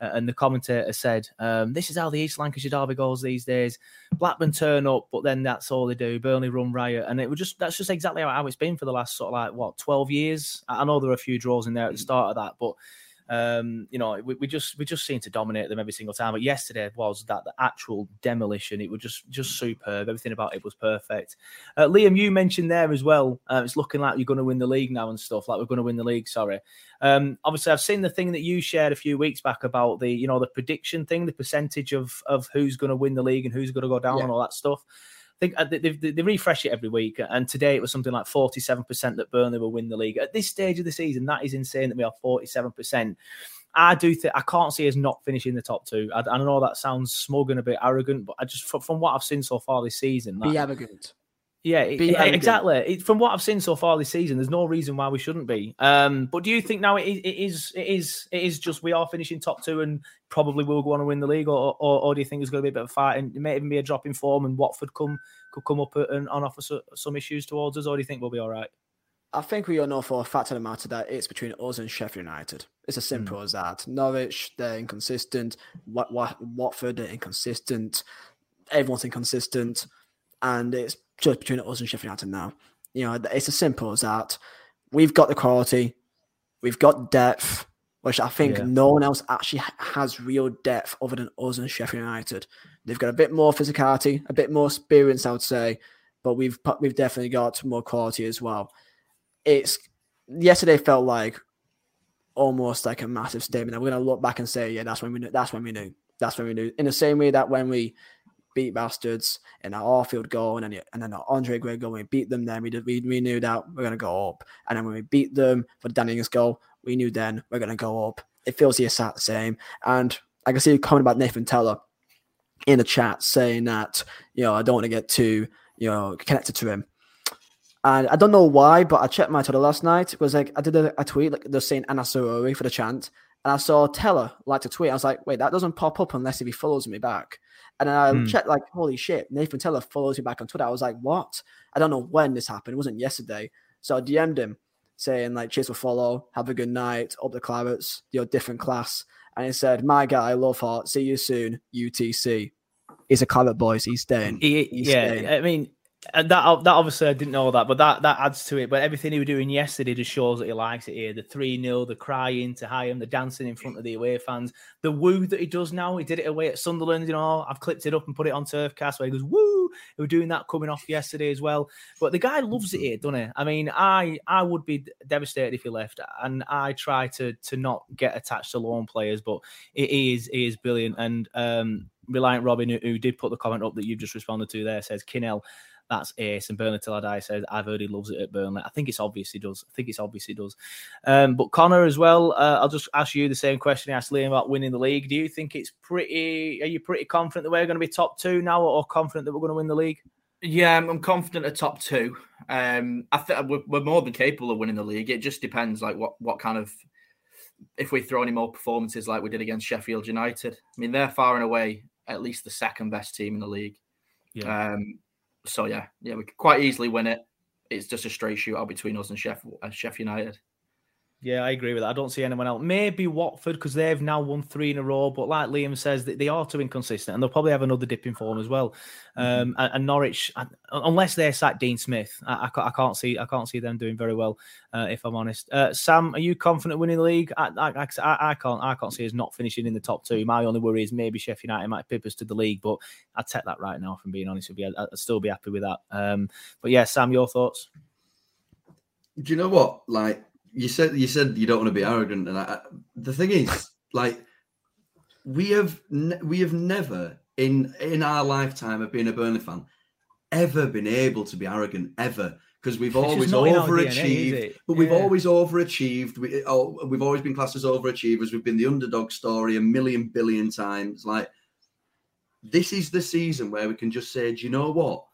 S3: Uh, And the commentator said, um, "This is how the East Lancashire Derby goes these days. Blackburn turn up, but then that's all they do. Burnley run riot, and it was just—that's just exactly how, how it's been for the last sort of like what twelve years. I I know there are a few draws in there at the start of that, but Um, you know, we, we just we just seem to dominate them every single time. But yesterday was that the actual demolition. It was just just superb. Everything about it was perfect. Uh, Liam, you mentioned there as well. Uh, it's looking like you're going to win the league now and stuff. Like we're going to win the league. Sorry. Um, obviously, I've seen the thing that you shared a few weeks back about the you know the prediction thing, the percentage of of who's going to win the league and who's going to go down
S10: Yeah.
S3: and all that stuff. I think uh, they, they, they refresh it every week, and today it was something like 47% that Burnley will win the league. At this stage of the season, that is insane that we are 47%. I do think I can't see us not finishing the top two. I, I know that sounds smug and a bit arrogant, but I just from, from what I've seen so far this season,
S10: Be arrogant.
S3: Yeah, exactly. It, from what I've seen so far this season, there's no reason why we shouldn't be. Um, but do you think now it is, it is it is it is just we are finishing top two and probably will go on and win the league, or or, or do you think there's going to be a bit of a fight and it may even be a drop in form and Watford come could come up and, offer so, some issues towards us, or do you think we'll be all right?
S10: I think we all know for a fact of the matter that it's between us and Sheffield United. It's as simple as that. Norwich, they're inconsistent. Wat- Wat- Watford, they're inconsistent. Everyone's inconsistent. And it's just between us and Sheffield United now. You know, it's as simple as that. We've got the quality, we've got depth, which I think
S3: Yeah.
S10: no one else actually has real depth other than us and Sheffield United. They've got a bit more physicality, a bit more experience, I would say, but we've we've definitely got more quality as well. It's yesterday felt like almost like a massive statement. We're gonna look back and say, yeah, that's when we knew. That's when we knew. That's when we knew. In the same way that when we beat bastards in our Arfield goal and then and then Andre Gray goal, when we beat them, then we did we, we knew that we're gonna go up. And then when we beat them for Danny Ings goal, we knew then we're gonna go up. It feels the exact same. And I can see a comment about Nathan Tella in the chat saying that you know I don't want to get too you know connected to him. And I don't know why, but I checked my Twitter last night. It was like I did a, a tweet like they're saying Anass Zaroury for the chant, and I saw Tella like to tweet. I was like, wait, that doesn't pop up unless if he follows me back. And then I
S3: Hmm.
S10: checked like, holy shit, Nathan Tella follows me back on Twitter. I was like, what? I don't know when this happened. It wasn't yesterday. So I DM'd him saying like, cheers for follow, have a good night, up the clarets, you're a different class. And he said, my guy, love heart, see you soon, UTC. He's a claret boys. He's staying.
S3: He-
S10: He's
S3: yeah,
S10: staying.
S3: I mean, and that that obviously I didn't know that, but that that adds to it. But everything he was doing yesterday just shows that he likes it here. The three 0 the crying to high him, the dancing in front of the away fans, the woo that he does now. He did it away at Sunderland. You know, I've clipped it up and put it on Turfcast where he goes woo. He was doing that coming off yesterday as well. But the guy loves it here, doesn't he? I mean, I I would be devastated if he left, and I try to to not get attached to loan players, but it is it is brilliant. And um, Reliant Robin, who, who did put the comment up that you've just responded to there, says Kinnell that's ace. And Burnley till I die says I've heard he loves it at Burnley. I think it's obvious he does. I think it's obvious he does. Um, but Connor as well. Uh, I'll just ask you the same question I asked Liam about winning the league. Do you think it's pretty? Are you pretty confident that we're going to be top two now, or confident that we're going to win the league?
S9: Yeah, I'm, I'm confident at top two. Um, I think we're, we're more than capable of winning the league. It just depends, like what what kind of if we throw any more performances like we did against Sheffield United. I mean, they're far and away at least the second best team in the league.
S3: Yeah.
S9: Um, so yeah, yeah, we could quite easily win it. It's just a straight shootout between us and Sheff, uh, Sheff United.
S3: Yeah, I agree with that. I don't see anyone else. Maybe Watford because they've now won three in a row. But like Liam says, they are too inconsistent, and they'll probably have another dip in form as well. Um, and, and Norwich, unless they're sack Dean Smith, I, I, I can't see I can't see them doing very well. Uh, if I'm honest, uh, Sam, are you confident winning the league? I, I, I, I can't I can't see us not finishing in the top two. My only worry is maybe Sheffield United might pip us to the league, but I'd take that right now. From being honest with you, I'd, I'd still be happy with that. Um, but yeah, Sam, your thoughts?
S11: Do you know what? Like you said, you said you don't want to be arrogant, and I, the thing is, like we have ne- we have never in in our lifetime of being a Burnley fan ever been able to be arrogant ever because we've
S3: It's
S11: always
S3: in DNA,
S11: overachieved. But we've always overachieved. We, oh, we've always been classed as overachievers. We've been the underdog story a million billion times. Like this is the season where we can just say, do you know what?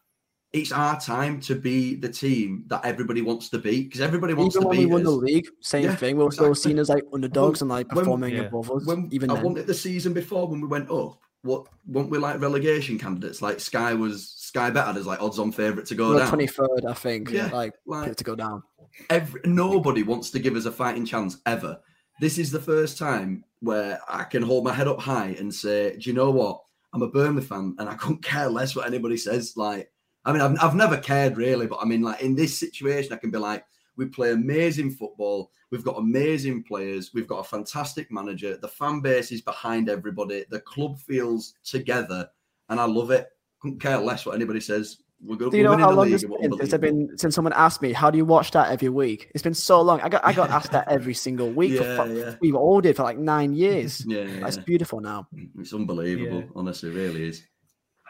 S11: It's our time to be the team that everybody wants to be because everybody wants
S10: Even
S11: to
S10: when
S11: be
S10: we won the league, same
S11: Yeah,
S10: thing. We were still
S11: exactly.
S10: seen as like underdogs and like
S11: When-
S10: performing
S3: yeah.
S10: above us.
S11: when
S10: even
S11: I
S10: then.
S11: wanted the season before when we went up, what weren't we like relegation candidates? Like Sky was Sky betted as like odds on favourite to go
S10: We were
S11: down.
S10: twenty third, I think.
S11: Yeah,
S10: like,
S11: like-
S10: to go down.
S11: Every, nobody wants to give us a fighting chance ever. This is the first time where I can hold my head up high and say, "Do you know what? I'm a Burnley fan, and I couldn't *laughs* care less what anybody says." Like, I mean, I've, I've never cared really, but I mean, like in this situation, I can be like, We play amazing football. We've got amazing players. We've got a fantastic manager. The fan base is behind everybody. The club feels together, and I love it. Couldn't care less what anybody says. We're good.
S10: Do you
S11: we're
S10: know how
S11: the
S10: long
S11: league
S10: it's been since, I've been since someone asked me, "How do you watch that every week?" It's been so long. I got I got asked that every single week.
S11: Yeah,
S10: for, fu-
S11: yeah.
S10: We all did for like nine years. *laughs*
S11: Yeah,
S10: It's
S11: yeah.
S10: beautiful now.
S11: It's unbelievable.
S3: Yeah.
S11: Honestly, it really is.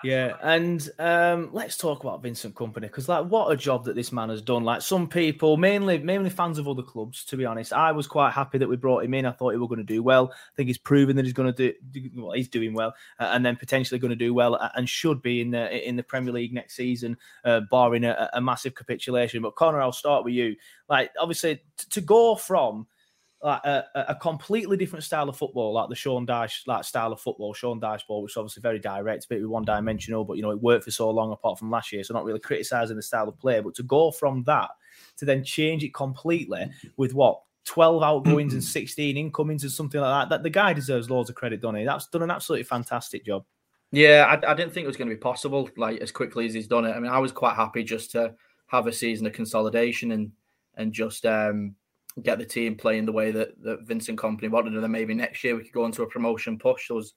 S3: Yeah, and um, let's talk about Vincent Kompany because, like, what a job that this man has done. Like, some people, mainly mainly fans of other clubs, to be honest, I was quite happy that we brought him in. I thought he was going to do well. I think he's proven that he's going to do, well. He's doing well, uh, and then potentially going to do well, and should be in the in the Premier League next season, uh, barring a, a massive capitulation. But Connor, I'll start with you. Like, obviously, t- to go from like a, a completely different style of football, like the Sean Dyche like style of football, Sean Dyche ball, which is obviously very direct, a bit one dimensional, but you know it worked for so long apart from last year, so not really criticizing the style of play. But to go from that to then change it completely with what 12 outgoings and 16 incomings and something like that, that the guy deserves loads of credit, doesn't he? That's done an absolutely fantastic job.
S9: Yeah, I, I didn't think it was going to be possible like as quickly as he's done it. I mean, I was quite happy just to have a season of consolidation and and just um, get the team playing the way that, that Vincent Kompany wanted. And then maybe next year we could go into a promotion push. There was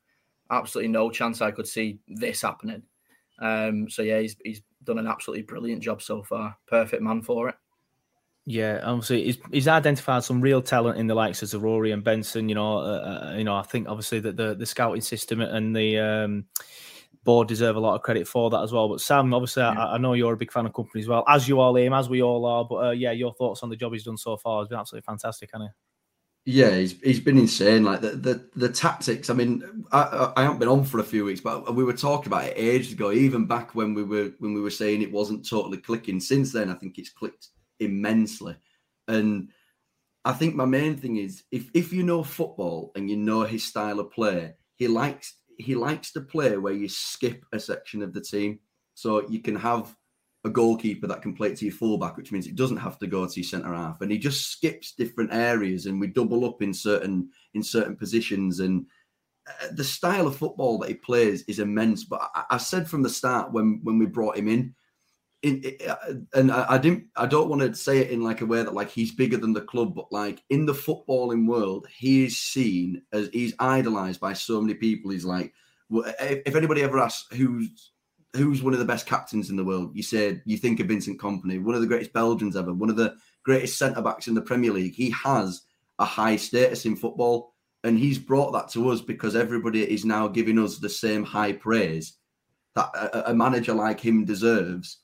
S9: absolutely no chance I could see this happening. Um, so yeah, he's he's done an absolutely brilliant job so far. Perfect man for it.
S3: Yeah, obviously he's, he's identified some real talent in the likes of Rory and Benson. You know, uh, uh, you know, I think obviously that the the scouting system and the um, board deserve a lot of credit for that as well. But Sam, obviously, I, I know you're a big fan of Kompany as well, as you all, Liam, as we all are. But uh, yeah, your thoughts on the job he's done so far has been absolutely fantastic, hasn't
S11: Yeah, he's, he's been insane. Like the, the the tactics. I mean, I, I I haven't been on for a few weeks, but we were talking about it ages ago. Even back when we were when we were saying it wasn't totally clicking. Since then, I think it's clicked immensely. And I think my main thing is if if you know football and you know his style of play, he likes he likes to play where you skip a section of the team, so you can have a goalkeeper that can play it to your fullback, which means it doesn't have to go to your centre half, and he just skips different areas, and we double up in certain in certain positions, and uh, the style of football that he plays is immense. But I, I said from the start when when we brought him in, in uh, and I, I didn't, I don't want to say it in like a way that like he's bigger than the club, but like in the footballing world, he is seen as he's idolized by so many people. He's like, if anybody ever asks who's who's one of the best captains in the world? You said you think of Vincent Kompany, one of the greatest Belgians ever, one of the greatest centre backs in the Premier League. He has a high status in football, and he's brought that to us because everybody is now giving us the same high praise that a, a manager like him deserves.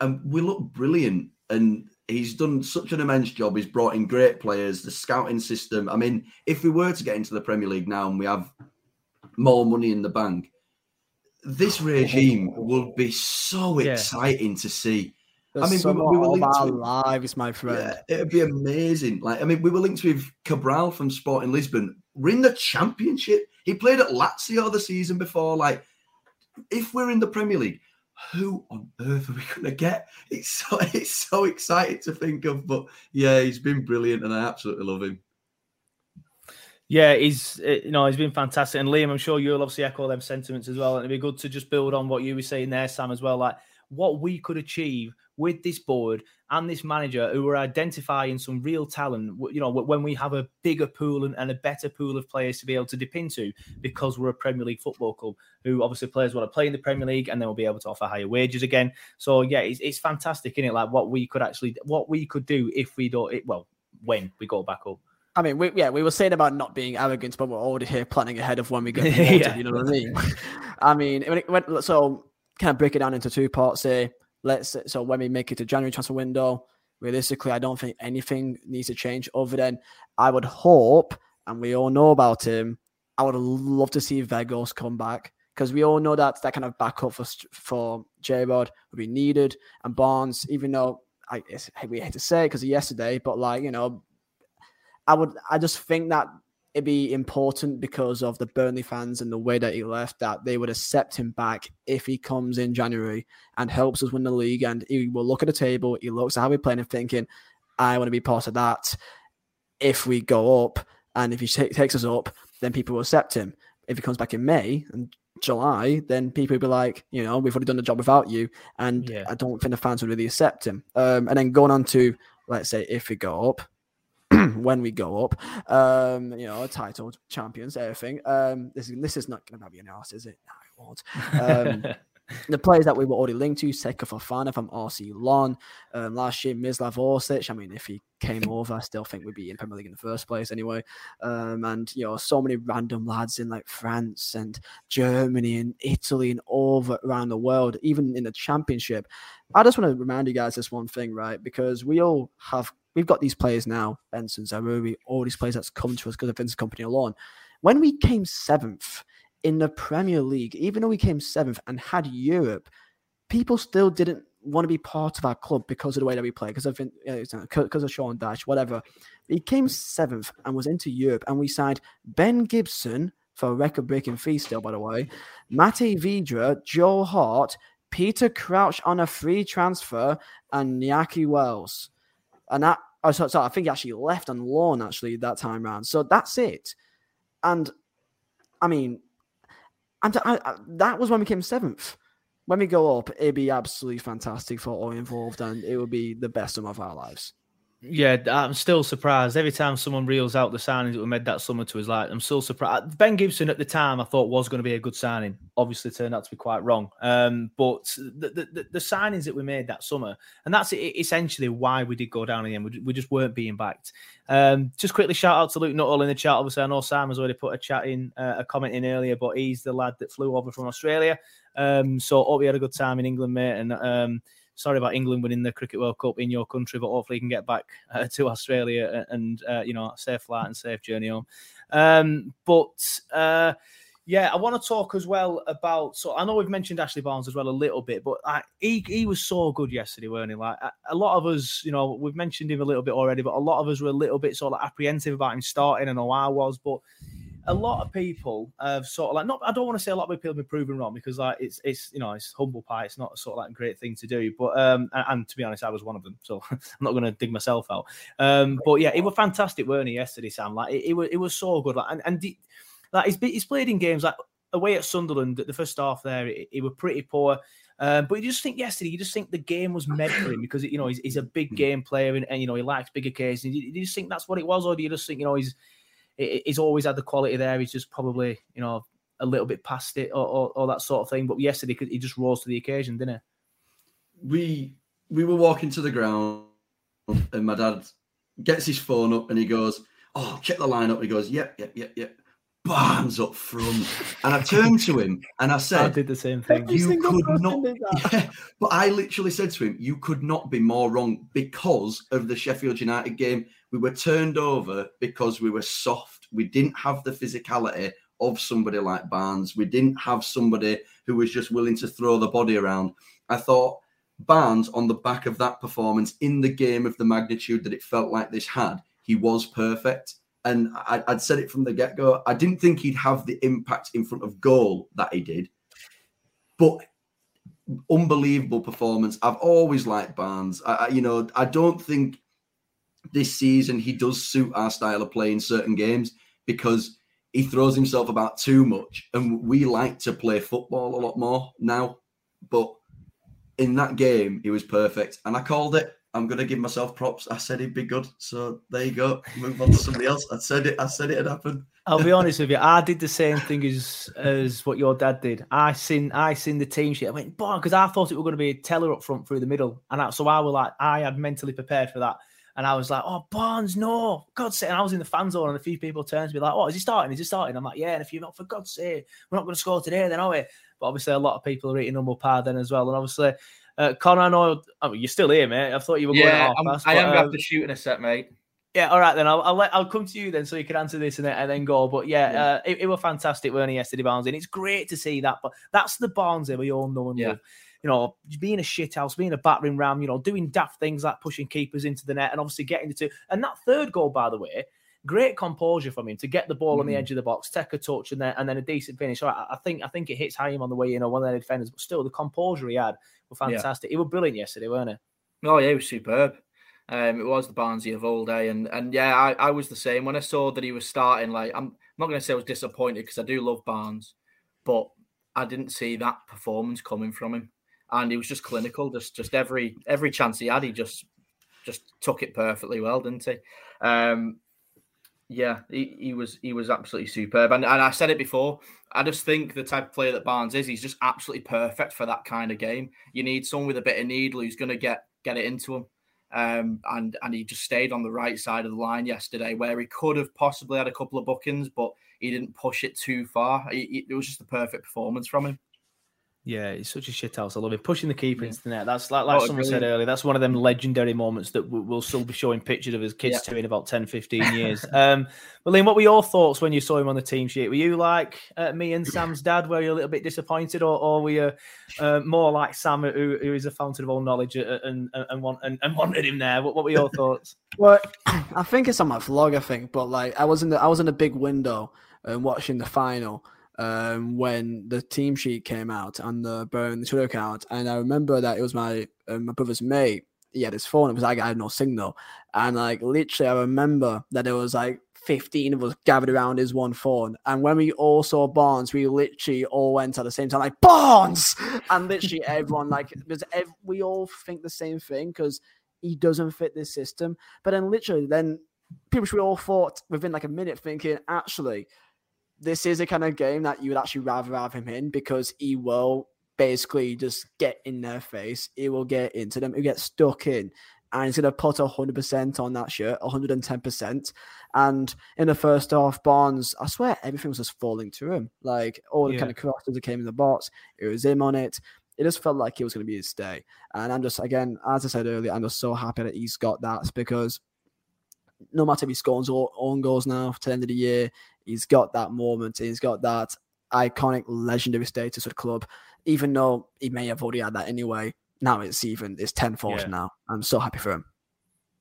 S11: And we look brilliant, and he's done such an immense job. He's brought in great players, the scouting system. I mean, if we were to get into the Premier League now and we have more money in the bank, this oh, regime will be so
S10: Yeah.
S11: exciting to see. I mean, we, we were linked
S10: our
S11: with,
S10: lives, my friend.
S11: yeah, it'd be amazing. Like, I mean, we were linked with Cabral from Sporting Lisbon. We're in the Championship. He played at Lazio the season before. Like, if we're in the Premier League, who on earth are we *laughs* going to get? It's so *laughs* it's so exciting to think of. But yeah, he's been brilliant, and I absolutely love him.
S3: Yeah, he's uh, you know he's been fantastic, and Liam, I'm sure you'll obviously echo them sentiments as well. And it'd be good to just build on what you were saying there, Sam, as well. Like what we could achieve with this board and this manager, who are identifying some real talent. You know, when we have a bigger pool and, and a better pool of players to be able to dip into, because we're a Premier League football club, who obviously players want to play in the Premier League, and then we'll be able to offer higher wages again. So yeah, it's, it's fantastic, isn't it? Like what we could actually, what we could do if we don't, it, well, when we go back up.
S10: I mean, we, yeah, we were saying about not being arrogant, but we're already here planning ahead of when we get *laughs* promoted.
S3: Yeah.
S10: You know what I mean? *laughs* I mean, when so kind of break it down into two parts. Say, let's so when we make it to January transfer window, realistically, I don't think anything needs to change. Other than I would hope, and we all know about him. I would love to see Weghorst come back because we all know that that kind of backup for for J Rod would be needed, and Barnes, even though I we hate to say because yesterday, but like you know, I would I just think that it'd be important because of the Burnley fans and the way that he left that they would accept him back if he comes in January and helps us win the league and he will look at the table, he looks at how we're playing and thinking, I want to be part of that. If we go up and if he ta- takes us up, then people will accept him. If he comes back in May and July, then people will be like, you know, we've already done the job without you. And
S3: Yeah.
S10: I don't think the fans would really accept him. Um, and then going on to let's say if we go up, *clears throat* when we go up, um, you know, title champions, everything. Um, this is this is not going to be an ass, is it? No, it won't. Um, *laughs* the players that we were already linked to, Seko Fofana from RC Lens, um, last year Mislav Orsic. I mean, if he came *laughs* over, I still think we'd be in Premier League in the first place anyway. Um, and you know, so many random lads in like France and Germany and Italy and all around the world, even in the Championship. I just want to remind you guys this one thing, right? Because we all have we've got these players now, Benson Zaroury, all these players that's come to us because of Vince Kompany alone. When we came seventh in the Premier League, even though we came seventh and had Europe, people still didn't want to be part of our club because of the way that we play, because of because of Sean Dyche, whatever. He came seventh and was into Europe, and we signed Ben Gibson for a record-breaking fee, still by the way, Mate Vydra, Joe Hart, Peter Crouch on a free transfer, and Nahki Wells, and that. Oh, so, so I think he actually left on loan actually that time round. So that's it. And I mean, and I, I, that was when we came seventh. When we go up, it'd be absolutely fantastic for all involved, and it would be the best of our lives.
S3: Yeah, I'm still surprised. Every time someone reels out the signings that were made that summer to us, like I'm still surprised. Ben Gibson at the time I thought was going to be a good signing. Obviously, turned out to be quite wrong. Um, but the, the, the signings that we made that summer, and that's essentially why we did go down in the end. We, we just weren't being backed. Um, just quickly shout out to Luke Nuttall in the chat. Obviously, I know Sam has already put a chat in, uh, a comment in earlier, but he's the lad that flew over from Australia. Um, so hope you had a good time in England, mate, and um, sorry about England winning the Cricket World Cup in your country, but hopefully you can get back *laughs* uh, to Australia and, uh, you know, safe flight and safe journey home. Um, but uh, yeah, I want to talk as well about. So I know we've mentioned Ashley Barnes as well a little bit, but I, he he was so good yesterday, weren't he? Like a lot of us, you know, we've mentioned him a little bit already, but a lot of us were a little bit sort of apprehensive about him starting. I know I was, but a lot of people have sort of like not. I don't want to say a lot of people have been proven wrong because like it's it's you know it's humble pie. It's not sort of like a great thing to do. But um and, and to be honest, I was one of them, so *laughs* I'm not going to dig myself out. Um, but yeah, it was fantastic, weren't he? Yesterday, Sam. Like it, it was it was so good. Like and and the, like he's he's played in games like away at Sunderland. The first half there, it, it were pretty poor. Um, but you just think yesterday, you just think the game was meant for him because you know he's, he's a big game player and, and you know he likes big occasions. You, you just think that's what it was, or do you just think you know he's he's always had the quality there. He's just probably, you know, a little bit past it or, or, or that sort of thing. But yesterday, he just rose to the occasion, didn't he?
S11: We we were walking to the ground, and my dad gets his phone up and he goes, "Oh, check the lineup." He goes, "Yep, yep, yep, yep." Barnes up front, and I turned to him and I said,
S3: "I did the same thing."
S11: You could not, *laughs* yeah, but I literally said to him, "You could not be more wrong because of the Sheffield United game. We were turned over because we were soft. We didn't have the physicality of somebody like Barnes. We didn't have somebody who was just willing to throw the body around. I thought Barnes, on the back of that performance in the game of the magnitude that it felt like this had, he was perfect." And I, would said it from the get go. I didn't think he'd have the impact in front of goal that he did, but unbelievable performance. I've always liked Barnes. I, I, you know, I don't think this season he does suit our style of play in certain games because he throws himself about too much, and we like to play football a lot more now. But in that game, he was perfect, and I called it. I'm gonna give myself props. I said he'd be good, so there you go. Move on to somebody else. I said it. I said it had happened.
S3: I'll be honest with you. I did the same thing as as what your dad did. I seen I seen the team sheet. I went, boy, because I thought it was going to be a Tella up front through the middle, and I, so I was like, I had mentally prepared for that, and I was like, oh Barnes, no, God's sake! And I was in the fan zone, and a few people turned to me like, oh, is he starting? Is he starting? I'm like, yeah, and a few, oh, for God's sake, we're not going to score today, then are we? But obviously, a lot of people are eating humble pie then as well, and obviously. Uh, Connor, I know oh, you're still here, mate. I thought you were
S9: yeah,
S3: going
S9: off. I am going to have to shoot in a set, mate.
S3: Yeah, all right then. I'll I'll, let, I'll come to you then, so you can answer this and then, and then go. But yeah, yeah. Uh, it, it was fantastic, weren't it, yesterday, Barnes? And it's great to see that. But that's the Barnes we all know and yeah. love. You know, being a shithouse, being a battering ram, you know, doing daft things like pushing keepers into the net and obviously getting the two. And that third goal, by the way, great composure from him to get the ball mm. on the mm. edge of the box, take a touch, and then and then a decent finish. I, I think I think it hits Hyam on the way, you know, one of the defenders, but still the composure he had were fantastic. Yeah. He was brilliant yesterday, weren't he?
S9: Oh yeah, he was superb. Um, it was the Barnesy of all day, and and yeah, I, I was the same when I saw that he was starting. Like, I'm, I'm not going to say I was disappointed because I do love Barnes, but I didn't see that performance coming from him, and he was just clinical. Just just every every chance he had, he just just took it perfectly well, didn't he? Um, yeah, he, he was he was absolutely superb, and and I said it before. I just think the type of player that Barnes is, he's just absolutely perfect for that kind of game. You need someone with a bit of needle who's going to get get it into him. Um, and and he just stayed on the right side of the line yesterday, where he could have possibly had a couple of bookings, but he didn't push it too far. It was just a perfect performance from him.
S3: Yeah, he's such a shit house. I love him pushing the keeper into the net. That's like, like
S9: Oh,
S3: someone said earlier. That's one of them legendary moments that we- we'll still be showing pictures of his kids
S9: Yeah.
S3: to in about 10, 15 *laughs* years. um, but Liam, what were your thoughts when you saw him on the team sheet? Were you like uh, me and Sam's dad? Were you a little bit disappointed, or, or were you uh, more like Sam, who, who is a fountain of all knowledge uh, and and, and, want, and, and wanted him there? What, what were your thoughts?
S10: Well, *clears throat* I think it's on my vlog. I think, but like I was in the I was in a big window and watching the final um, when the team sheet came out and the Burn the Twitter account, and I remember that it was my uh, my brother's mate. He had his phone because I had no signal, and like literally, I remember that there was like. 15 of us gathered around his one phone. And when we all saw Barnes, we literally all went at the same time, like, Barnes! And literally *laughs* everyone, like, because ev- we all think the same thing because he doesn't fit this system. But then literally, then people should all thought within like a minute thinking, actually, this is a kind of game that you would actually rather have him in because he will basically just get in their face. He will get into them. He'll get stuck in. And he's going to put 100% on that shirt, 110%. And in the first half, Barnes, I swear everything was just falling to him. Like all the
S3: Yeah.
S10: kind of crosses that came in the box, it was him on it. It just felt like it was going to be his day. And I'm just, again, as I said earlier, I'm just so happy that he's got that because no matter if he scores all own goals now to the end of the year, he's got that moment. He's got that iconic, legendary status with the club. Even though he may have already had that anyway, now it's even it's tenfold
S3: Yeah.
S10: now. I'm so happy for him.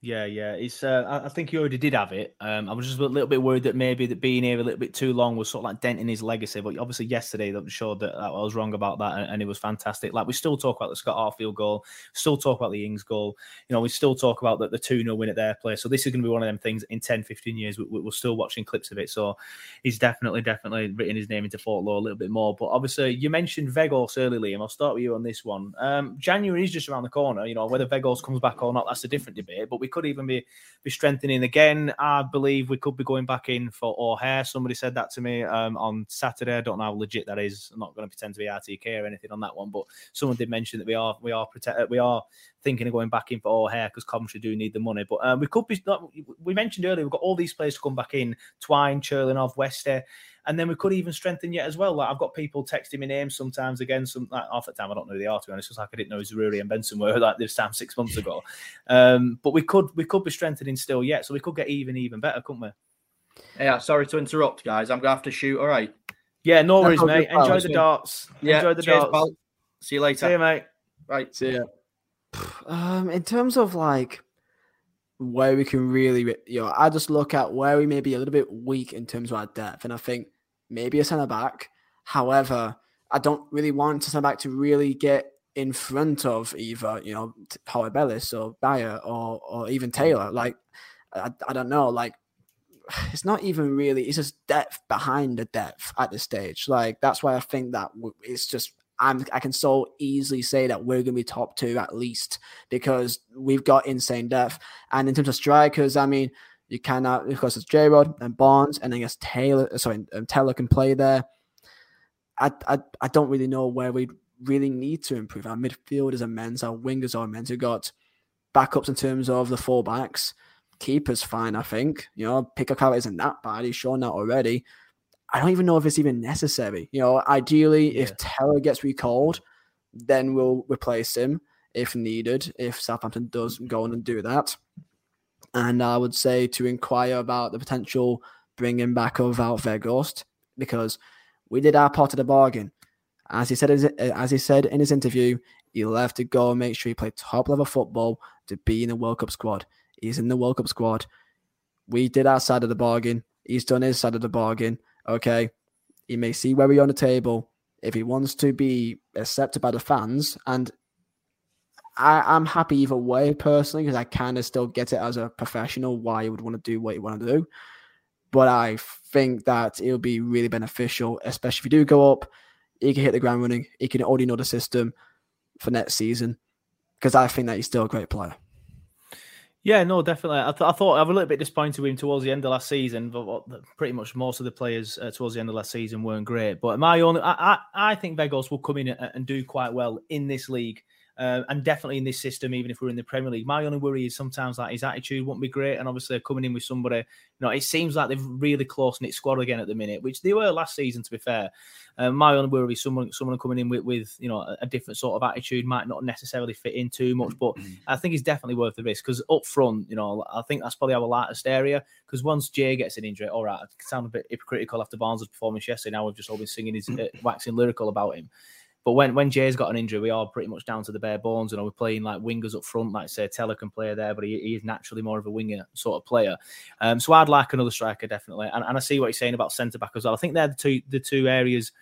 S3: Yeah, yeah. It's. Uh, I- think he already did have it. Um, I was just a little bit worried that maybe that being here a little bit too long was sort of like denting his legacy. But obviously, yesterday that showed that I was wrong about that, and, it was fantastic. Like we still talk about the Scott Arfield goal, still talk about the Ings goal. You know, we still talk about the, the 2 0 win at their place. So this is going to be one of them things in 10, 15 years. We- we're still watching clips of it. So he's definitely, definitely written his name into Fort Law a little bit more. But obviously, you mentioned Weghorst earlier, Liam. I'll start with you on this one. Um, January is just around the corner. You know, whether Weghorst comes back or not, that's a different debate. But we could even be be strengthening again. I believe we could be going back in for O'Hare. Somebody said that to me um, on Saturday. I don't know how legit that is. I'm not going to pretend to be RTK or anything on that one, but someone did mention that we are we are protect, we are thinking of going back in for O'Hare because Coventry do need the money. But um, we could be. We mentioned earlier we've got all these players to come back in: Twine, Churlinov, Wester. And then we could even strengthen yet as well. Like I've got people texting me names sometimes again. Some like, half the time I don't know who they are to be honest. It's like I didn't know who Zaroury and Benson were *laughs* like this time six months ago. Um, but we could we could be strengthening still yet, so we could get even even better, couldn't we?
S9: Yeah, sorry to interrupt, guys. I'm gonna have to shoot. All right.
S3: Yeah, no worries,
S9: all
S3: mate. Enjoy the darts.
S9: Yeah,
S3: Enjoy the
S9: cheers,
S3: darts.
S9: pal. See you later.
S3: See you, mate.
S9: Right.
S10: See ya. Um, in terms of like where we can really, you know, I just look at where we may be a little bit weak in terms of our depth, and I think maybe a centre back. However, I don't really want a centre back to really get in front of either, you know, Harwood Bellis or Beyer or or even hmm. Taylor. Like, I, I don't know, like. *sighs* It's not even really. It's just depth behind the depth at this stage. Like that's why I think that it's just I'm I can so easily say that we're going to be top two at least because we've got insane depth. And in terms of strikers, I mean, you cannot because it's J Rod and Barnes, and I guess Tella. Sorry, um, Tella can play there. I, I I don't really know where we really need to improve. Our midfielders are men's, our wingers are men's. We've got backups in terms of the fullbacks. Keeper's fine, I think. You know, Pickle isn't that bad. He's shown that already. I don't even know if it's even necessary. You know, ideally, if Tella gets recalled, then we'll replace him if needed, if Southampton does go on and do that. And I would say to inquire about the potential bringing back of Wout Weghorst because we did our part of the bargain. As he said, as he said in his interview, he left to go and make sure he played top level football to be in the World Cup squad. He's in the World Cup squad. We did our side of the bargain. He's done his side of the bargain. Okay. He may see where we are on the table. If he wants to be accepted by the fans, and I, I'm happy either way personally, because I kind of still get it as a professional why you would want to do what you want to do. But I think that it'll be really beneficial, especially if you do go up. He can hit the ground running. He can already know the system for next season, because I think that he's still a great player.
S3: Yeah, no, definitely. I, th- I thought I was a little bit disappointed with him towards the end of last season, but pretty much most of the players uh, towards the end of last season weren't great. But my only, I, I, I think Weghorst will come in and do quite well in this league uh, and definitely in this system, even if we're in the Premier League. My only worry is sometimes that his attitude won't be great, and obviously coming in with somebody, you know, it seems like they've really close knit squad again at the minute, which they were last season, to be fair. Um, my only worry is someone someone coming in with, with you know a, different sort of attitude might not necessarily fit in too much, but mm-hmm. I think he's definitely worth the risk because up front, you know, I think that's probably our lightest area. Because once Jay gets an injury, all right, I sound a bit hypocritical after Barnes' performance yesterday. Now we've just all been singing his uh, waxing lyrical about him. But when when Jay's got an injury, we are pretty much down to the bare bones. You know, we're playing like wingers up front, like say Tella can play there, but he, he is naturally more of a winger sort of player. Um, so I'd like another striker definitely, and, and I see what you're saying about centre back as well. I think they're the two the two areas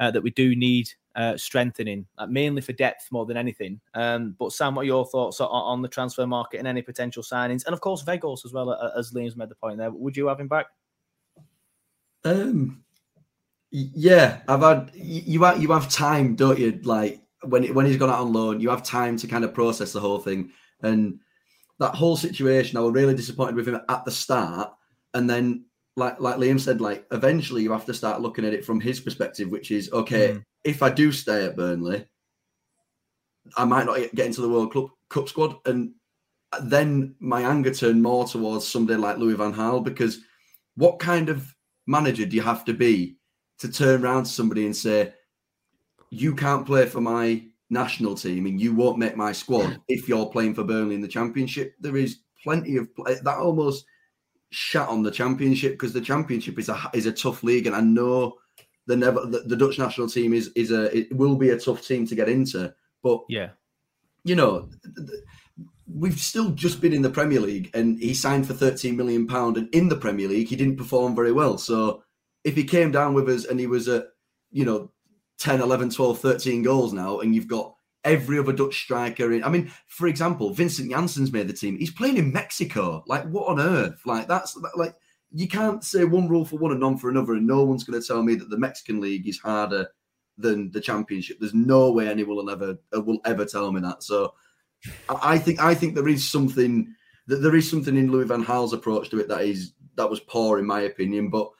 S3: uh, that we do need uh, strengthening, mainly for depth more than anything. Um, but Sam, what are your thoughts on, on, the transfer market and any potential signings, and of course Weghorst as well, uh, as Liam's made the point there. Would you have him back?
S11: Um, yeah, I've had you have you have time, don't you? Like when when he's gone out on loan, you have time to kind of process the whole thing. And that whole situation, I was really disappointed with him at the start, and then like like Liam said, like eventually you have to start looking at it from his perspective, which is okay. Mm. If I do stay at Burnley, I might not get into the World Cup Cup squad, and then my anger turned more towards somebody like Louis Van Gaal because what kind of manager do you have to be to turn around to somebody and say, you can't play for my national team and you won't make my squad *laughs* if you're playing for Burnley in the championship. There is plenty of play that almost shat on the championship because the championship is a is a tough league and I know the never the, the, Dutch national team is is a it will be a tough team to get into. But
S3: yeah,
S11: you know, we've still just been in the Premier League and he signed for 13 million pound and in the Premier League he didn't perform very well. So if he came down with us and he was at, you know, 10, 11, 12, 13 goals now, and you've got every other Dutch striker in. I mean, for example, Vincent Janssen's made the team. He's playing in Mexico. Like, what on earth? Like, that's like, you can't say one rule for one and none for another, and no one's going to tell me that the Mexican league is harder than the championship. There's no way anyone will ever uh, will ever tell me that. So, I think I think there is something that there is something in Louis Van Gaal's approach to it that is that was poor in my opinion, but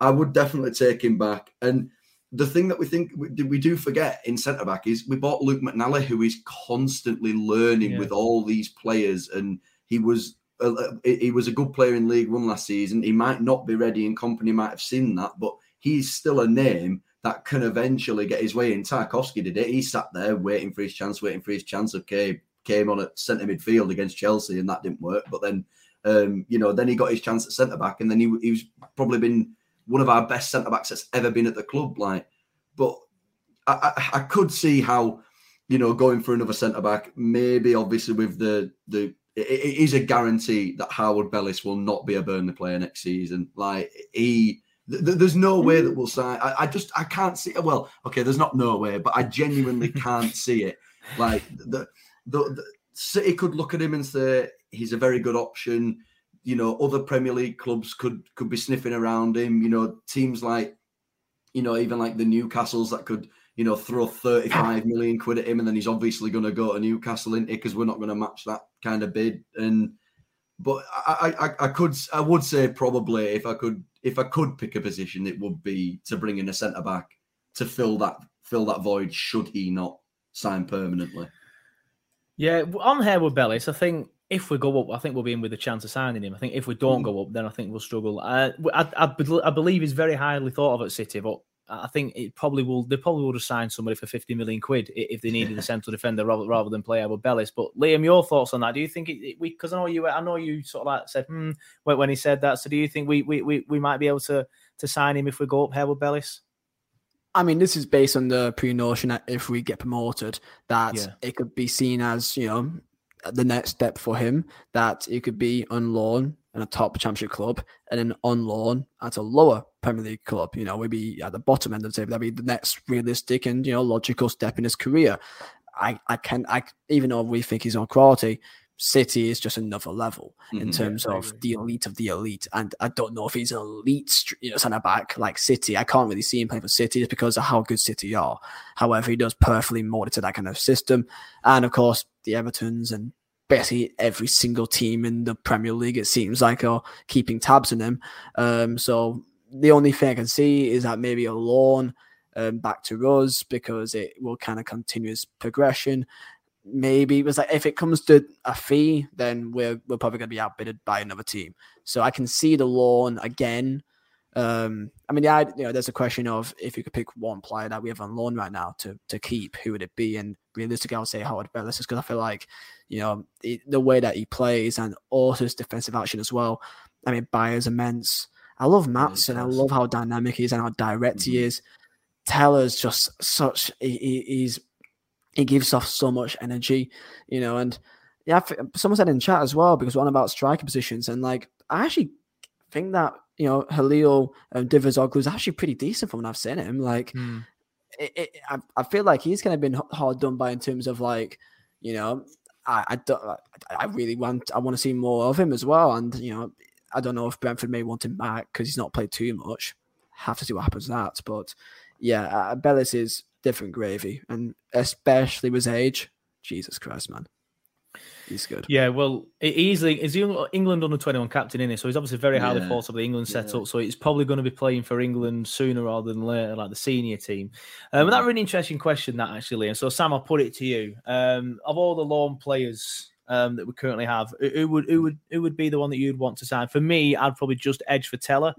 S11: I would definitely take him back. And the thing that we think we do forget in centre back is we bought Luke McNally, who is constantly learning yeah. with all these players, and he was a, he was a good player in League One last season. He might not be ready, and Kompany might have seen that, but he's still a name that can eventually get his way in. Tarkowski did it. He sat there waiting for his chance, waiting for his chance of came came on at centre midfield against Chelsea, and that didn't work. But then, um, you know, then he got his chance at centre back, and then he he was probably been one of our best centre backs that's ever been at the club. Like, but I, I, I could see how, you know, going for another centre back, maybe obviously with the the it, it is a guarantee that Harwood Bellis will not be a Burnley player next season. Like he. There's no way that we'll sign. I, I just I can't see. Well, okay, there's not no way, but I genuinely *laughs* can't see it. Like the, the, the City could look at him and say he's a very good option you know, other Premier League clubs could could be sniffing around him. You know, teams like, you know, even like the Newcastles that could, you know, throw 35 million quid at him, and then he's obviously going to go to Newcastle in because we're not going to match that kind of bid. And but I, I I could I would say probably if I could if I could pick a position, it would be to bring in a centre back to fill that fill that void. Should he not sign permanently?
S3: Yeah, on Harwood Bellis, I think if we go up, I think we'll be in with a chance of signing him. I think if we don't mm. go up, then I think we'll struggle. I, I, I, believe he's very highly thought of at City, but I think it probably will. They probably would have signed somebody for fifty million quid if they needed a central defender rather, rather than play with Bellis. But Liam, your thoughts on that? Do you think it, it we? Because I know you, I know you sort of like said hmm, when, when he said that. So do you think we, we we we might be able to to sign him if we go up here with Bellis?
S10: I mean, this is based on the pre-notion that if we get promoted, that yeah. it could be seen as you know the next step for him that he could be on loan in a top championship club and then on loan at a lower Premier League club. You know, maybe at the bottom end of the table. That'd be the next realistic and you know logical step in his career. I I can I even though we think he's on quality, City is just another level mm-hmm, in terms yeah, of the elite of the elite. And I don't know if he's an elite you know, centre back like City. I can't really see him playing for City just because of how good City are. However, he does perfectly mold to that kind of system. And of course, the Evertons and basically every single team in the Premier League, it seems like, are keeping tabs on him. Um, so the only thing I can see is that maybe a loan um, back to us because it will kind of continue its progression. Maybe it was like if it comes to a fee, then we're we're probably going to be outbidded by another team. So I can see the loan again. Um, I mean, yeah, you know, there's a question of if you could pick one player that we have on loan right now to to keep, who would it be? And realistically, I would say Harwood Bellis, because I feel like, you know, it, the way that he plays and also his defensive action as well. I mean, Beyer's immense. I love Maatsen. I love how dynamic he is and how direct mm-hmm. he is. Tella's just such he, he's he gives off so much energy, you know, and yeah, someone said in chat as well because we're on about striker positions and like I actually think that you know Halil um, Dervisoglu is actually pretty decent from when I've seen him. Like, mm. it, it, I, I feel like he's kind of been hard done by in terms of like, you know, I I, don't, I really want I want to see more of him as well, and you know, I don't know if Brentford may want him back because he's not played too much. Have to see what happens that, but yeah, uh, Bellis is different gravy, and especially with his age. Jesus Christ, man. He's good.
S3: Yeah, well, easily is England under twenty one captain in it, so he's obviously very highly yeah. thought of the England setup. Yeah. So he's probably going to be playing for England sooner rather than later, like the senior team. Um, that really interesting question, that actually. And so Sam, I'll put it to you. Um, of all the loan players um, that we currently have, who would who would who would be the one that you'd want to sign? For me, I'd probably just edge for Tella,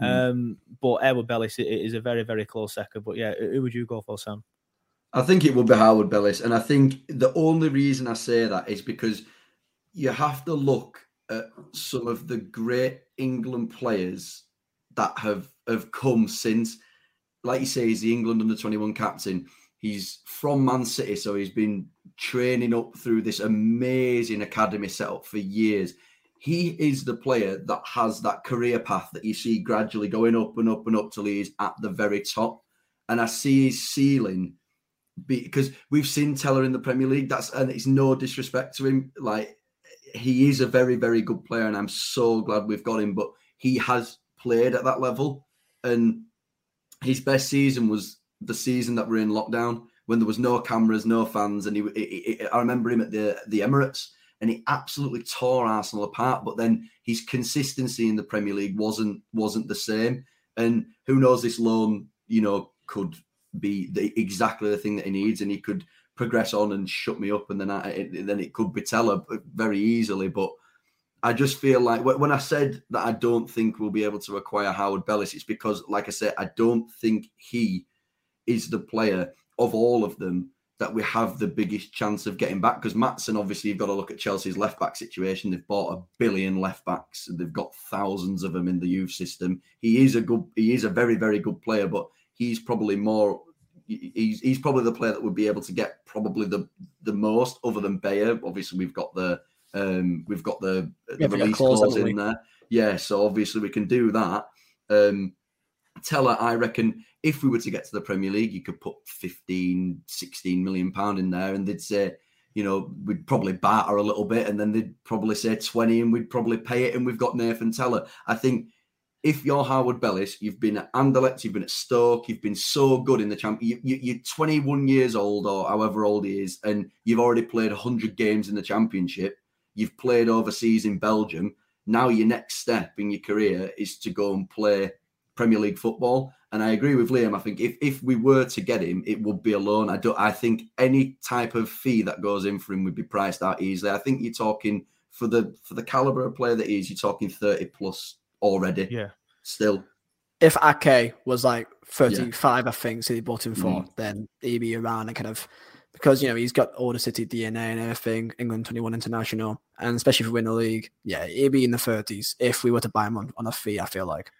S3: mm. um, but Harwood Bellis is a very very close second. But yeah, who would you go for, Sam?
S11: I think it would be Harwood Bellis. And I think the only reason I say that is because you have to look at some of the great England players that have have come since. Like you say, he's the England under 21 captain. He's from Man City, so he's been training up through this amazing academy setup for years. He is the player that has that career path that you see gradually going up and up and up till he's at the very top. And I see his ceiling because we've seen Tella in the Premier League. That's and it's no disrespect to him. Like he is a very, very good player, and I'm so glad we've got him. But he has played at that level, and his best season was the season that we're in lockdown when there was no cameras, no fans, and he, he, he I remember him at the the Emirates. And he absolutely tore Arsenal apart. But then his consistency in the Premier League wasn't wasn't the same. And who knows, this loan, you know, could be the, exactly the thing that he needs, and he could progress on and shut me up, and then I, it, then it could be Tella uh, very easily. But I just feel like when I said that I don't think we'll be able to acquire Harwood Bellis, it's because, like I said, I don't think he is the player of all of them that we have the biggest chance of getting back. Because Maatsen obviously, you've got to look at Chelsea's left back situation. They've bought a billion left backs, they've got thousands of them in the youth system. He is a good, he is a very, very good player, but he's probably more he's he's probably the player that would be able to get probably the the most other than Beyer. Obviously, we've got the um we've got the, the release clause in there. Yeah, so obviously we can do that. Um Tella, I reckon if we were to get to the Premier League, you could put 15, 16 million pound in there and they'd say, you know, we'd probably barter a little bit and then they'd probably say 20 and we'd probably pay it and we've got Nathan Tella. I think if you're Harwood Bellis, you've been at Anderlecht, you've been at Stoke, you've been so good in the champ. You, you, are 21 years old or however old he is, and you've already played 100 games in the championship. You've played overseas in Belgium. Now your next step in your career is to go and play Premier League football. And I agree with Liam. I think if, if we were to get him, it would be a loan. I don't. I think any type of fee that goes in for him would be priced out easily. I think you're talking for the for the caliber of player that he is, you're talking 30 plus already.
S3: Yeah.
S11: Still.
S10: If Ake was like 35, yeah. I think, so he bought him for, mm. then he'd be around and kind of because you know he's got all the city DNA and everything, England 21 international, and especially if we win the league, yeah, he'd be in the 30s if we were to buy him on, on a fee. I feel like.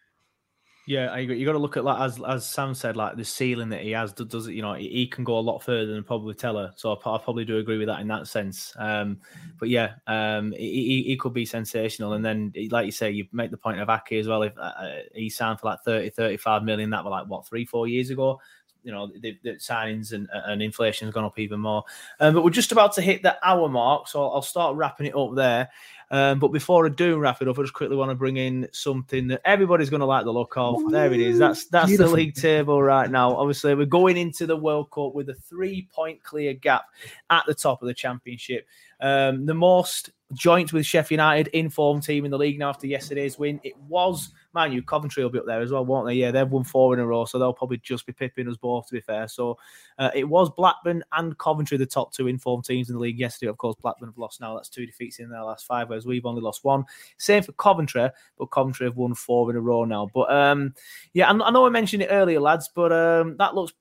S3: Yeah, I agree. You got to look at like as as Sam said, like the ceiling that he has. Does it? You know, he can go a lot further than probably Tella. So I, I probably do agree with that in that sense. Um, but yeah, um, he, he could be sensational. And then, like you say, you make the point of Ake as well. If uh, uh he signed for like 30, 35 million, that were like what three, four years ago. you know the, the signings and, and inflation has gone up even more. Um, but we're just about to hit the hour mark, so I'll start wrapping it up there. Um, but before I do wrap it up, I just quickly want to bring in something that everybody's going to like the look of. There it is. That's that's Beautiful. the league table right now. Obviously, we're going into the World Cup with a three-point clear gap at the top of the championship. Um, the most joint with Sheffield United informed team in the league now after yesterday's win. It was, mind you, Coventry will be up there as well, won't they? Yeah, they've won four in a row, so they'll probably just be pipping us both, to be fair. So uh, it was Blackburn and Coventry, the top two informed teams in the league yesterday. Of course, Blackburn have lost now. That's two defeats in their last five, whereas we've only lost one. Same for Coventry, but Coventry have won four in a row now. But um, yeah, I, I know I mentioned it earlier, lads, but um, that looks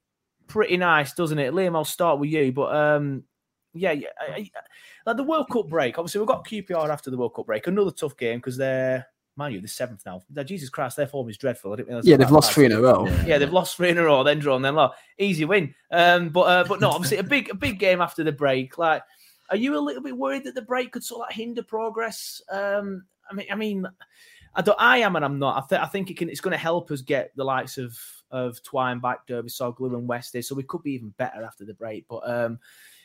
S3: pretty nice, doesn't it? Liam, I'll start with you, but um, yeah, yeah. I, I, like the World Cup break, obviously we've got QPR after the World Cup break. Another tough game because they're mind you, the seventh now. Jesus Christ, their form is dreadful. I didn't
S10: yeah, they've lost three in a row.
S3: Yeah. yeah. they've lost three in a row, then drawn, then lost. Easy win. Um, but uh, but no, obviously a big a big game after the break. Like, are you a little bit worried that the break could sort of hinder progress? Um, I mean, I mean, I don't. I am, and I'm not. I, th- I think it can. It's going to help us get the likes of of Twine back, Dervisoglu, and Westy, so we could be even better after the break. But um,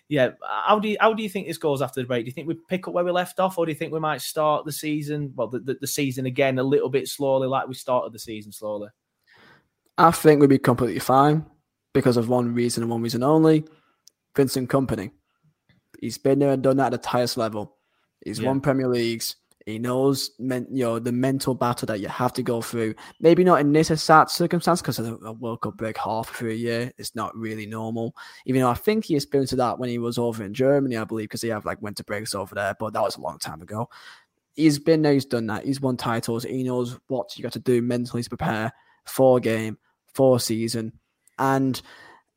S3: yeah, how do you how do you think this goes after the break? Do you think we pick up where we left off, or do you think we might start the season, well, the, the, the season again a little bit slowly, like we started the season slowly?
S10: I think we'd be completely fine because of one reason and one reason only: Vincent Kompany. He's been there and done that at the highest level. He's yeah. won Premier Leagues. He knows, men, you know, the mental battle that you have to go through. Maybe not in this exact circumstance because of a World Cup break half through a year. It's not really normal. Even though I think he experienced that when he was over in Germany, I believe, because he have like winter breaks over there. But that was a long time ago. He's been there. He's done that. He's won titles. He knows what you got to do mentally to prepare for a game, for a season, and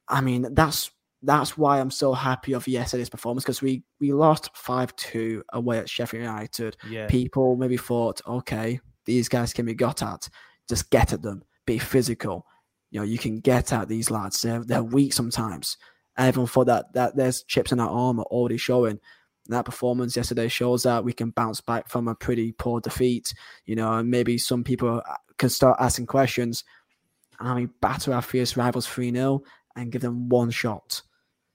S10: I mean that's that's why I'm so happy of yesterday's performance because we we lost five two away at Sheffield United. Yeah. People maybe thought, okay, these guys can be got at. Just get at them. Be physical. You know, you can get at these lads. They're, they're weak sometimes. Everyone thought that that there's chips in our armor already showing. that performance yesterday shows that we can bounce back from a pretty poor defeat. You know, and maybe some people uh, can start asking questions. I mean, batter our fierce rivals 3 0 and give them one shot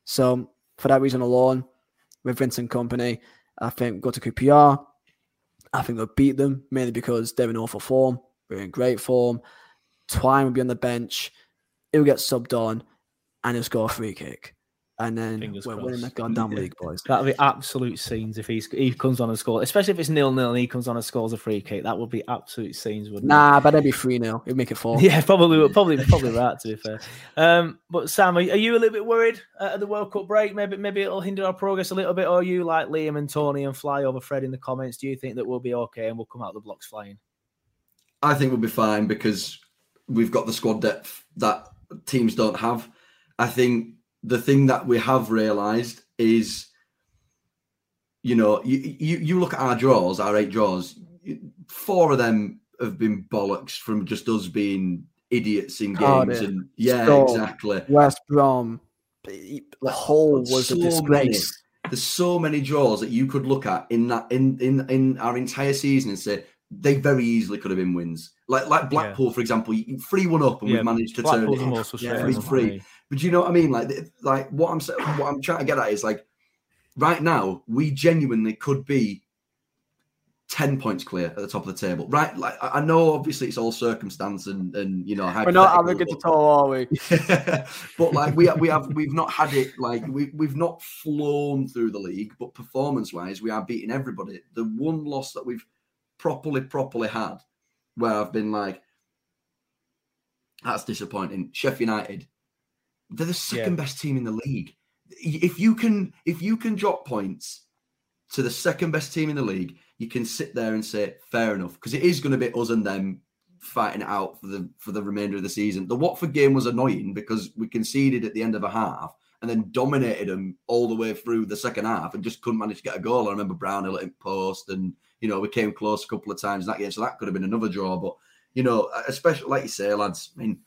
S10: so for that reason alone, with Vincent Kompany, I think go to QPR. I think they'll beat them mainly because they're in awful form. We're in great form. Twine will be on the bench. He'll get subbed on and he'll score a free kick and then Fingers we're crossed. winning the goddamn league, boys.
S3: That'll be absolute scenes if he's he comes on and scores, especially if it's nil nil and he comes on and scores a free kick. That would be absolute scenes, wouldn't
S10: nah, it? Nah, but it'd be three 0 It'd make it four. *laughs*
S3: Yeah, probably, probably, probably right. To be fair, um, but Sam, are, you a little bit worried at the World Cup break? Maybe, maybe it'll hinder our progress a little bit. Or you like Liam and Tony and fly over Fred in the comments? Do you think that we'll be okay and we'll come out the blocks flying?
S11: I think we'll be fine because we've got the squad depth that teams don't have. I think the thing that we have realised is, you know, you, you you look at our draws, our eight draws, four of them have been bollocks from just us being idiots in games, and yeah, Storm, exactly.
S10: West Brom, the whole was so a disgrace.
S11: Many, there's so many draws that you could look at in that in in in our entire season and say they very easily could have been wins. Like like Blackpool, yeah. for example, three one up and yeah, we've managed to Blackpool's turn it yeah, three three. But you know what I mean? Like, like what I'm what I'm trying to get at is like, right now we genuinely could be ten points clear at the top of the table. Right? Like, I know obviously it's all circumstance and and you know
S10: we're not arrogant at all, are we? *laughs*
S11: but like we we have we've not had it like we we've not flown through the league, but performance wise we are beating everybody. The one loss that we've properly properly had, where I've been like, that's disappointing. Sheffield United they're the second yeah. best team in the league. If you can, if you can drop points to the second best team in the league, you can sit there and say fair enough because it is going to be us and them fighting it out for the for the remainder of the season. The Watford game was annoying because we conceded at the end of a half and then dominated them all the way through the second half and just couldn't manage to get a goal. I remember Brownhill at post and you know we came close a couple of times that game, so that could have been another draw. But you know, especially like you say, lads. I mean,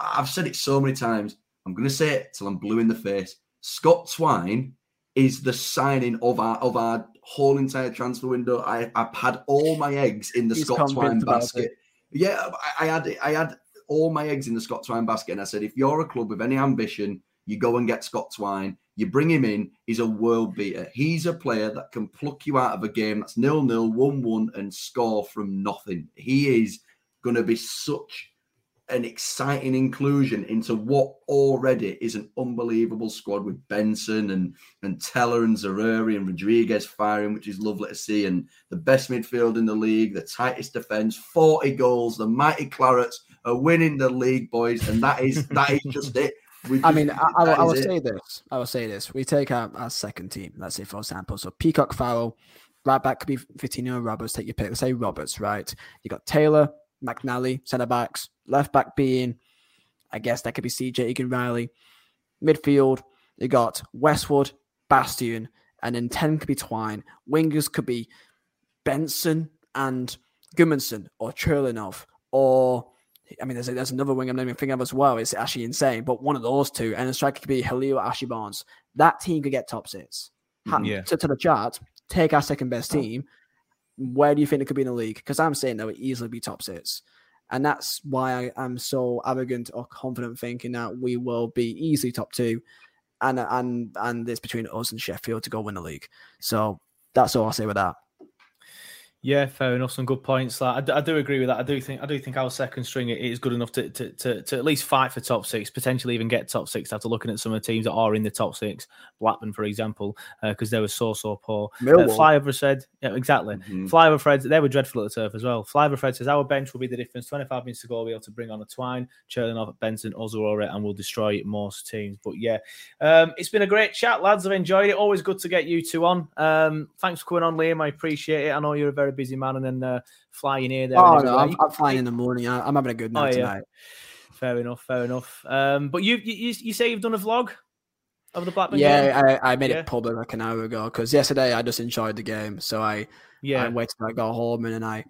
S11: I've said it so many times. I'm going to say it till I'm blue in the face. Scott Twine is the signing of our of our whole entire transfer window. I, I've had all my eggs in the He's Scott Twine basket. Yeah, I, I, had I had all my eggs in the Scott Twine basket, and I said, if you're a club with any ambition, you go and get Scott Twine. You bring him in. He's a world beater. He's a player that can pluck you out of a game that's nil nil, one one, and score from nothing. He is going to be such an exciting inclusion into what already is an unbelievable squad with Benson and and Tella and Zaroury and Rodriguez firing, which is lovely to see, and the best midfield in the league, the tightest defense, 40 goals. The mighty Clarets are winning the league, boys, and that is that is just it. *laughs* We
S10: I mean, I, I, will- I will
S11: it.
S10: say this. I will say this. We take our, our second team, let's say, for example. So Peacock Farrell, right back could be Vitinho Roberts. Take your pick. Let's say Roberts, right? You got Taylor, McNally, centre backs, left back being, I guess that could be CJ Egan Riley. Midfield, you got Westwood, Bastien, and then 10 could be Twine. Wingers could be Benson and Gudmundsson or Churlinov or I mean, there's, there's another wing I'm not even thinking of as well. It's actually insane, but one of those two, and the striker could be Halil Ashley Barnes. That team could get top six. Ha- mm,
S3: Yeah.
S10: to, to the chart, take our second best oh. team. Where do you think it could be in the league? Because I'm saying they would easily be top six. And that's why I am so arrogant or confident thinking that we will be easily top two. And and and it's between us and Sheffield to go win the league. So that's all I'll say with that.
S3: Yeah, fair enough. Some good points. Like, I, d- I do agree with that. I do think I do think our second string is good enough to, to, to, to at least fight for top six, potentially even get top six after looking at some of the teams that are in the top six. Blackburn, for example, because they were so so poor. Uh. Flyover said, yeah, exactly.
S11: Mhm.
S3: Flyover Fred, they were dreadful at the turf as well. Flyover Fred says our bench will be the difference. Twenty five minutes to go, we'll be able to bring on a Twine, Churlinov, Benson, Ozorore, and we'll destroy most teams. But yeah, um, it's been a great chat, lads. I've enjoyed it. Always good to get you two on. Um, thanks for coming on, Liam. I appreciate it. I know you're a very busy man, and then uh, flying here there.
S10: Oh no. I'm, I'm flying in the morning. I, I'm having a good
S3: Oh,
S10: night
S3: yeah.
S10: tonight.
S3: Fair enough, fair enough. Um, but you, you you say you've done a vlog of the Blackburn game?
S10: Yeah, I, I made
S3: Yeah.
S10: it public like an hour ago because yesterday I just enjoyed the game, so I
S3: Yeah.
S10: I waited till I got home and then I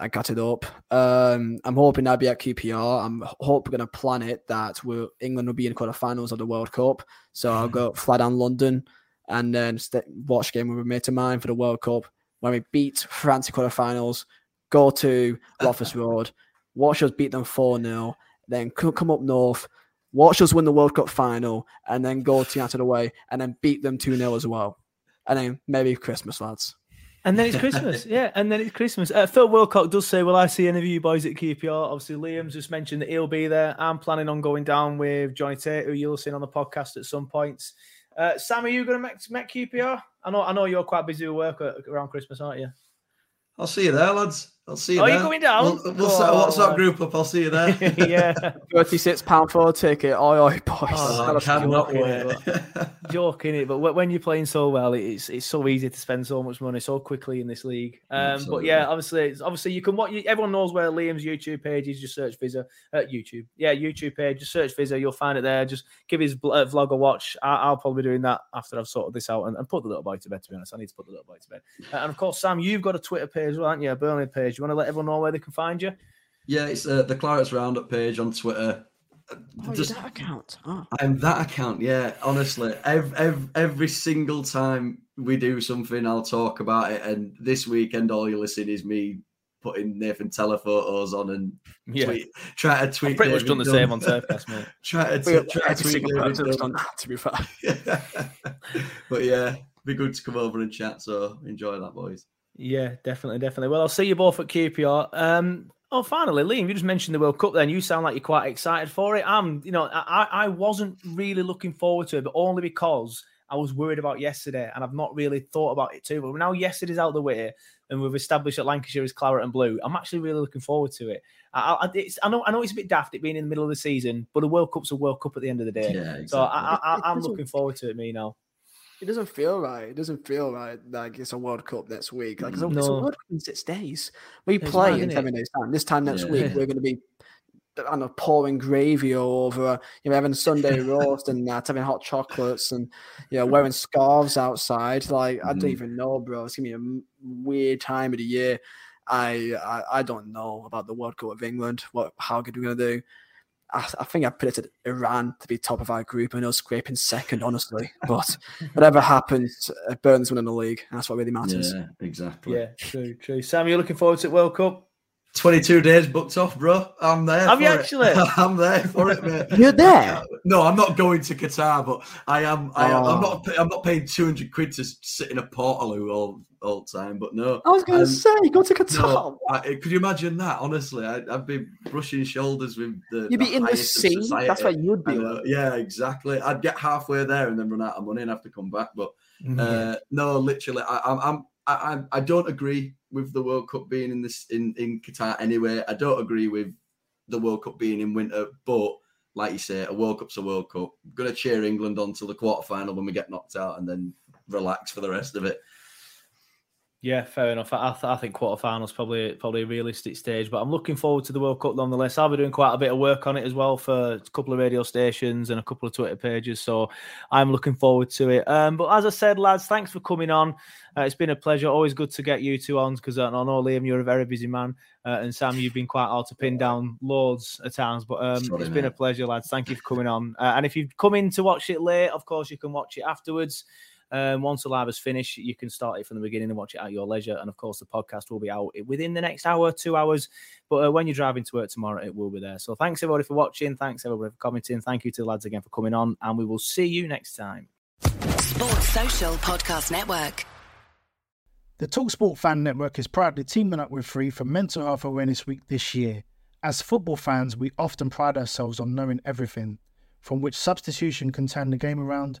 S10: I got it up. Um, I'm hoping I'll be at QPR. I'm hoping we're gonna plan it that we're England will be in quarterfinals of the World Cup, so I'll *laughs* go fly down London and then st- watch game with a mate of mine for the World Cup when we beat France in quarterfinals. Go to *laughs* Loftus Road, watch us beat them four 0 then come up north, watch us win the World Cup final, and then go to United away and then beat them 2 0 as well. And then maybe Christmas, lads.
S3: And then it's Christmas, *laughs* yeah. And then it's Christmas. Uh, Phil Wilcock does say, "Will I see any of you boys at QPR?" Obviously, Liam's just mentioned that he'll be there. I'm planning on going down with Johnny Tate, who you'll see on the podcast at some points. Uh, Sam, are you going to make, make QPR? I know, I know you're quite busy with work uh, around Christmas, aren't you?
S11: I'll see you there, lads. I'll see you
S3: Oh,
S11: there.
S3: you coming down?
S11: We'll, we'll set a
S3: Oh.
S11: WhatsApp group up. I'll see you there. *laughs*
S3: yeah.
S10: £36 for a ticket. Oi, oi, boys.
S11: Oh, I
S10: Gotta
S11: cannot
S3: joking,
S11: wait. *laughs*
S3: Joking it, but when you're playing so well, it's it's so easy to spend so much money so quickly in this league. Um, but yeah, obviously, obviously you can what everyone knows where Liam's YouTube page is. Just search Visa at YouTube. Yeah, YouTube page. Just search Visa, you'll find it there. Just give his bl- uh, vlog a watch. I- I'll probably be doing that after I've sorted this out and, and put the little boy to bed. To be honest, I need to put the little boy to bed. Uh, and of course, Sam, you've got a Twitter page, well, haven't you? A Burnley page. You want to let everyone know where they can find you?
S11: Yeah, it's uh, the Clarets Roundup page on Twitter.
S10: Oh,
S11: Just-
S10: that account. Oh.
S11: I'm that account, yeah. Honestly, every, every, every single time we do something, I'll talk about it. And this weekend, all you're listening is me putting Nathan Tella photos on and
S3: Yeah.
S11: tweet, try to tweet.
S3: I've pretty much done the
S11: Dunn.
S3: same on Turfcast, mate. *laughs*
S11: try to,
S10: We-
S11: try to tweet David
S10: person's done that, to be fair. *laughs*
S11: but yeah, be good to come over and chat. So enjoy that, boys.
S3: Yeah, definitely, definitely. Well, I'll see you both at QPR. Um, oh, finally, Liam, you just mentioned the World Cup. Then you sound like you're quite excited for it. I'm, you know, I, I wasn't really looking forward to it, but only because I was worried about yesterday, and I've not really thought about it too. But now yesterday's out the way, and we've established that Lancashire is claret and blue. I'm actually really looking forward to it. I, I, it's, I know, I know it's a bit daft it being in the middle of the season, but a World Cup's a World Cup at the end of the day.
S11: Yeah, exactly.
S3: So I, I,
S10: It- it
S3: I, I'm looking forward to it. Me now.
S10: It doesn't feel right. It doesn't feel right like it's a World Cup next week. Like it's a, it's a World Cup in six days. We
S3: It's
S10: play
S3: mad,
S10: in seven days time. This time next
S11: Yeah.
S10: week we're going to be, I know, pouring gravy over. You know, having Sunday *laughs* roast and that, having hot chocolates and you know wearing scarves outside. Like I don't
S11: Mhm.
S10: even know, bro. It's gonna be a weird time of the year. I, I I don't know about the World Cup of England. What how good we're gonna do. I, I think I predicted Iran to be top of our group and us scraping second, honestly. But whatever happens, uh, Burn's winning the league. That's what really matters.
S11: Yeah, exactly.
S3: Yeah, true, true. Sam, you're looking forward to the World Cup?
S11: 22 days booked off, bro. I'm there.
S3: Have
S11: for
S3: you
S11: it.
S3: actually? *laughs*
S11: I'm there for it, mate.
S10: You're there?
S11: No, I'm not going to Qatar, but I am. I am. I'm
S10: Oh.
S11: not. I'm not paying 200 quid to sit in a Portaloo all all the time. But no,
S10: I was going to say, go to Qatar.
S11: no, I, could you imagine that? Honestly, I, I'd be brushing shoulders with the.
S10: You'd be in the
S11: highest of
S10: sea. That's
S11: society.
S10: what you'd be
S11: I know,
S10: like.
S11: Yeah, exactly. I'd get halfway there and then run out of money and have to come back. But uh, no, literally, I, I'm. I'm I, I- don't agree with the World Cup being in this in, in Qatar anyway. I don't agree with the World Cup being in winter, but like you say, a World Cup's a World Cup. I'm gonna cheer England on till the quarterfinal when we get knocked out, and then relax for the rest of it.
S3: Yeah, fair enough. I, th- I think quarterfinals probably probably a realistic stage, but I'm looking forward to the World Cup nonetheless. I'll be doing quite a bit of work on it as well for a couple of radio stations and a couple of Twitter pages, so I'm looking forward to it. Um, but as I said, lads, thanks for coming on. Uh, it's been a pleasure. Always good to get you two on because I know Liam, you're a very busy man, uh, and Sam, you've been quite hard to pin down loads of times. But um,
S11: Sorry,
S3: it's been a pleasure, lads. Thank you for coming on. Uh, and if you've come in to watch it late, of course you can watch it afterwards. Um, once the live is finished, you can start it from the beginning and watch it at your leisure. And of course, the podcast will be out within the next hour, two hours. But uh, when you're driving to work tomorrow, it will be there. So thanks everybody for watching. Thanks everybody for commenting. Thank you to the lads again for coming on. And we will see you next time.
S12: Sports Social Podcast Network.
S13: The Talksport Fan Network is proudly teaming up with Free for Mental Health Awareness Week this year. As football fans, we often pride ourselves on knowing everything, from which substitution can turn the game around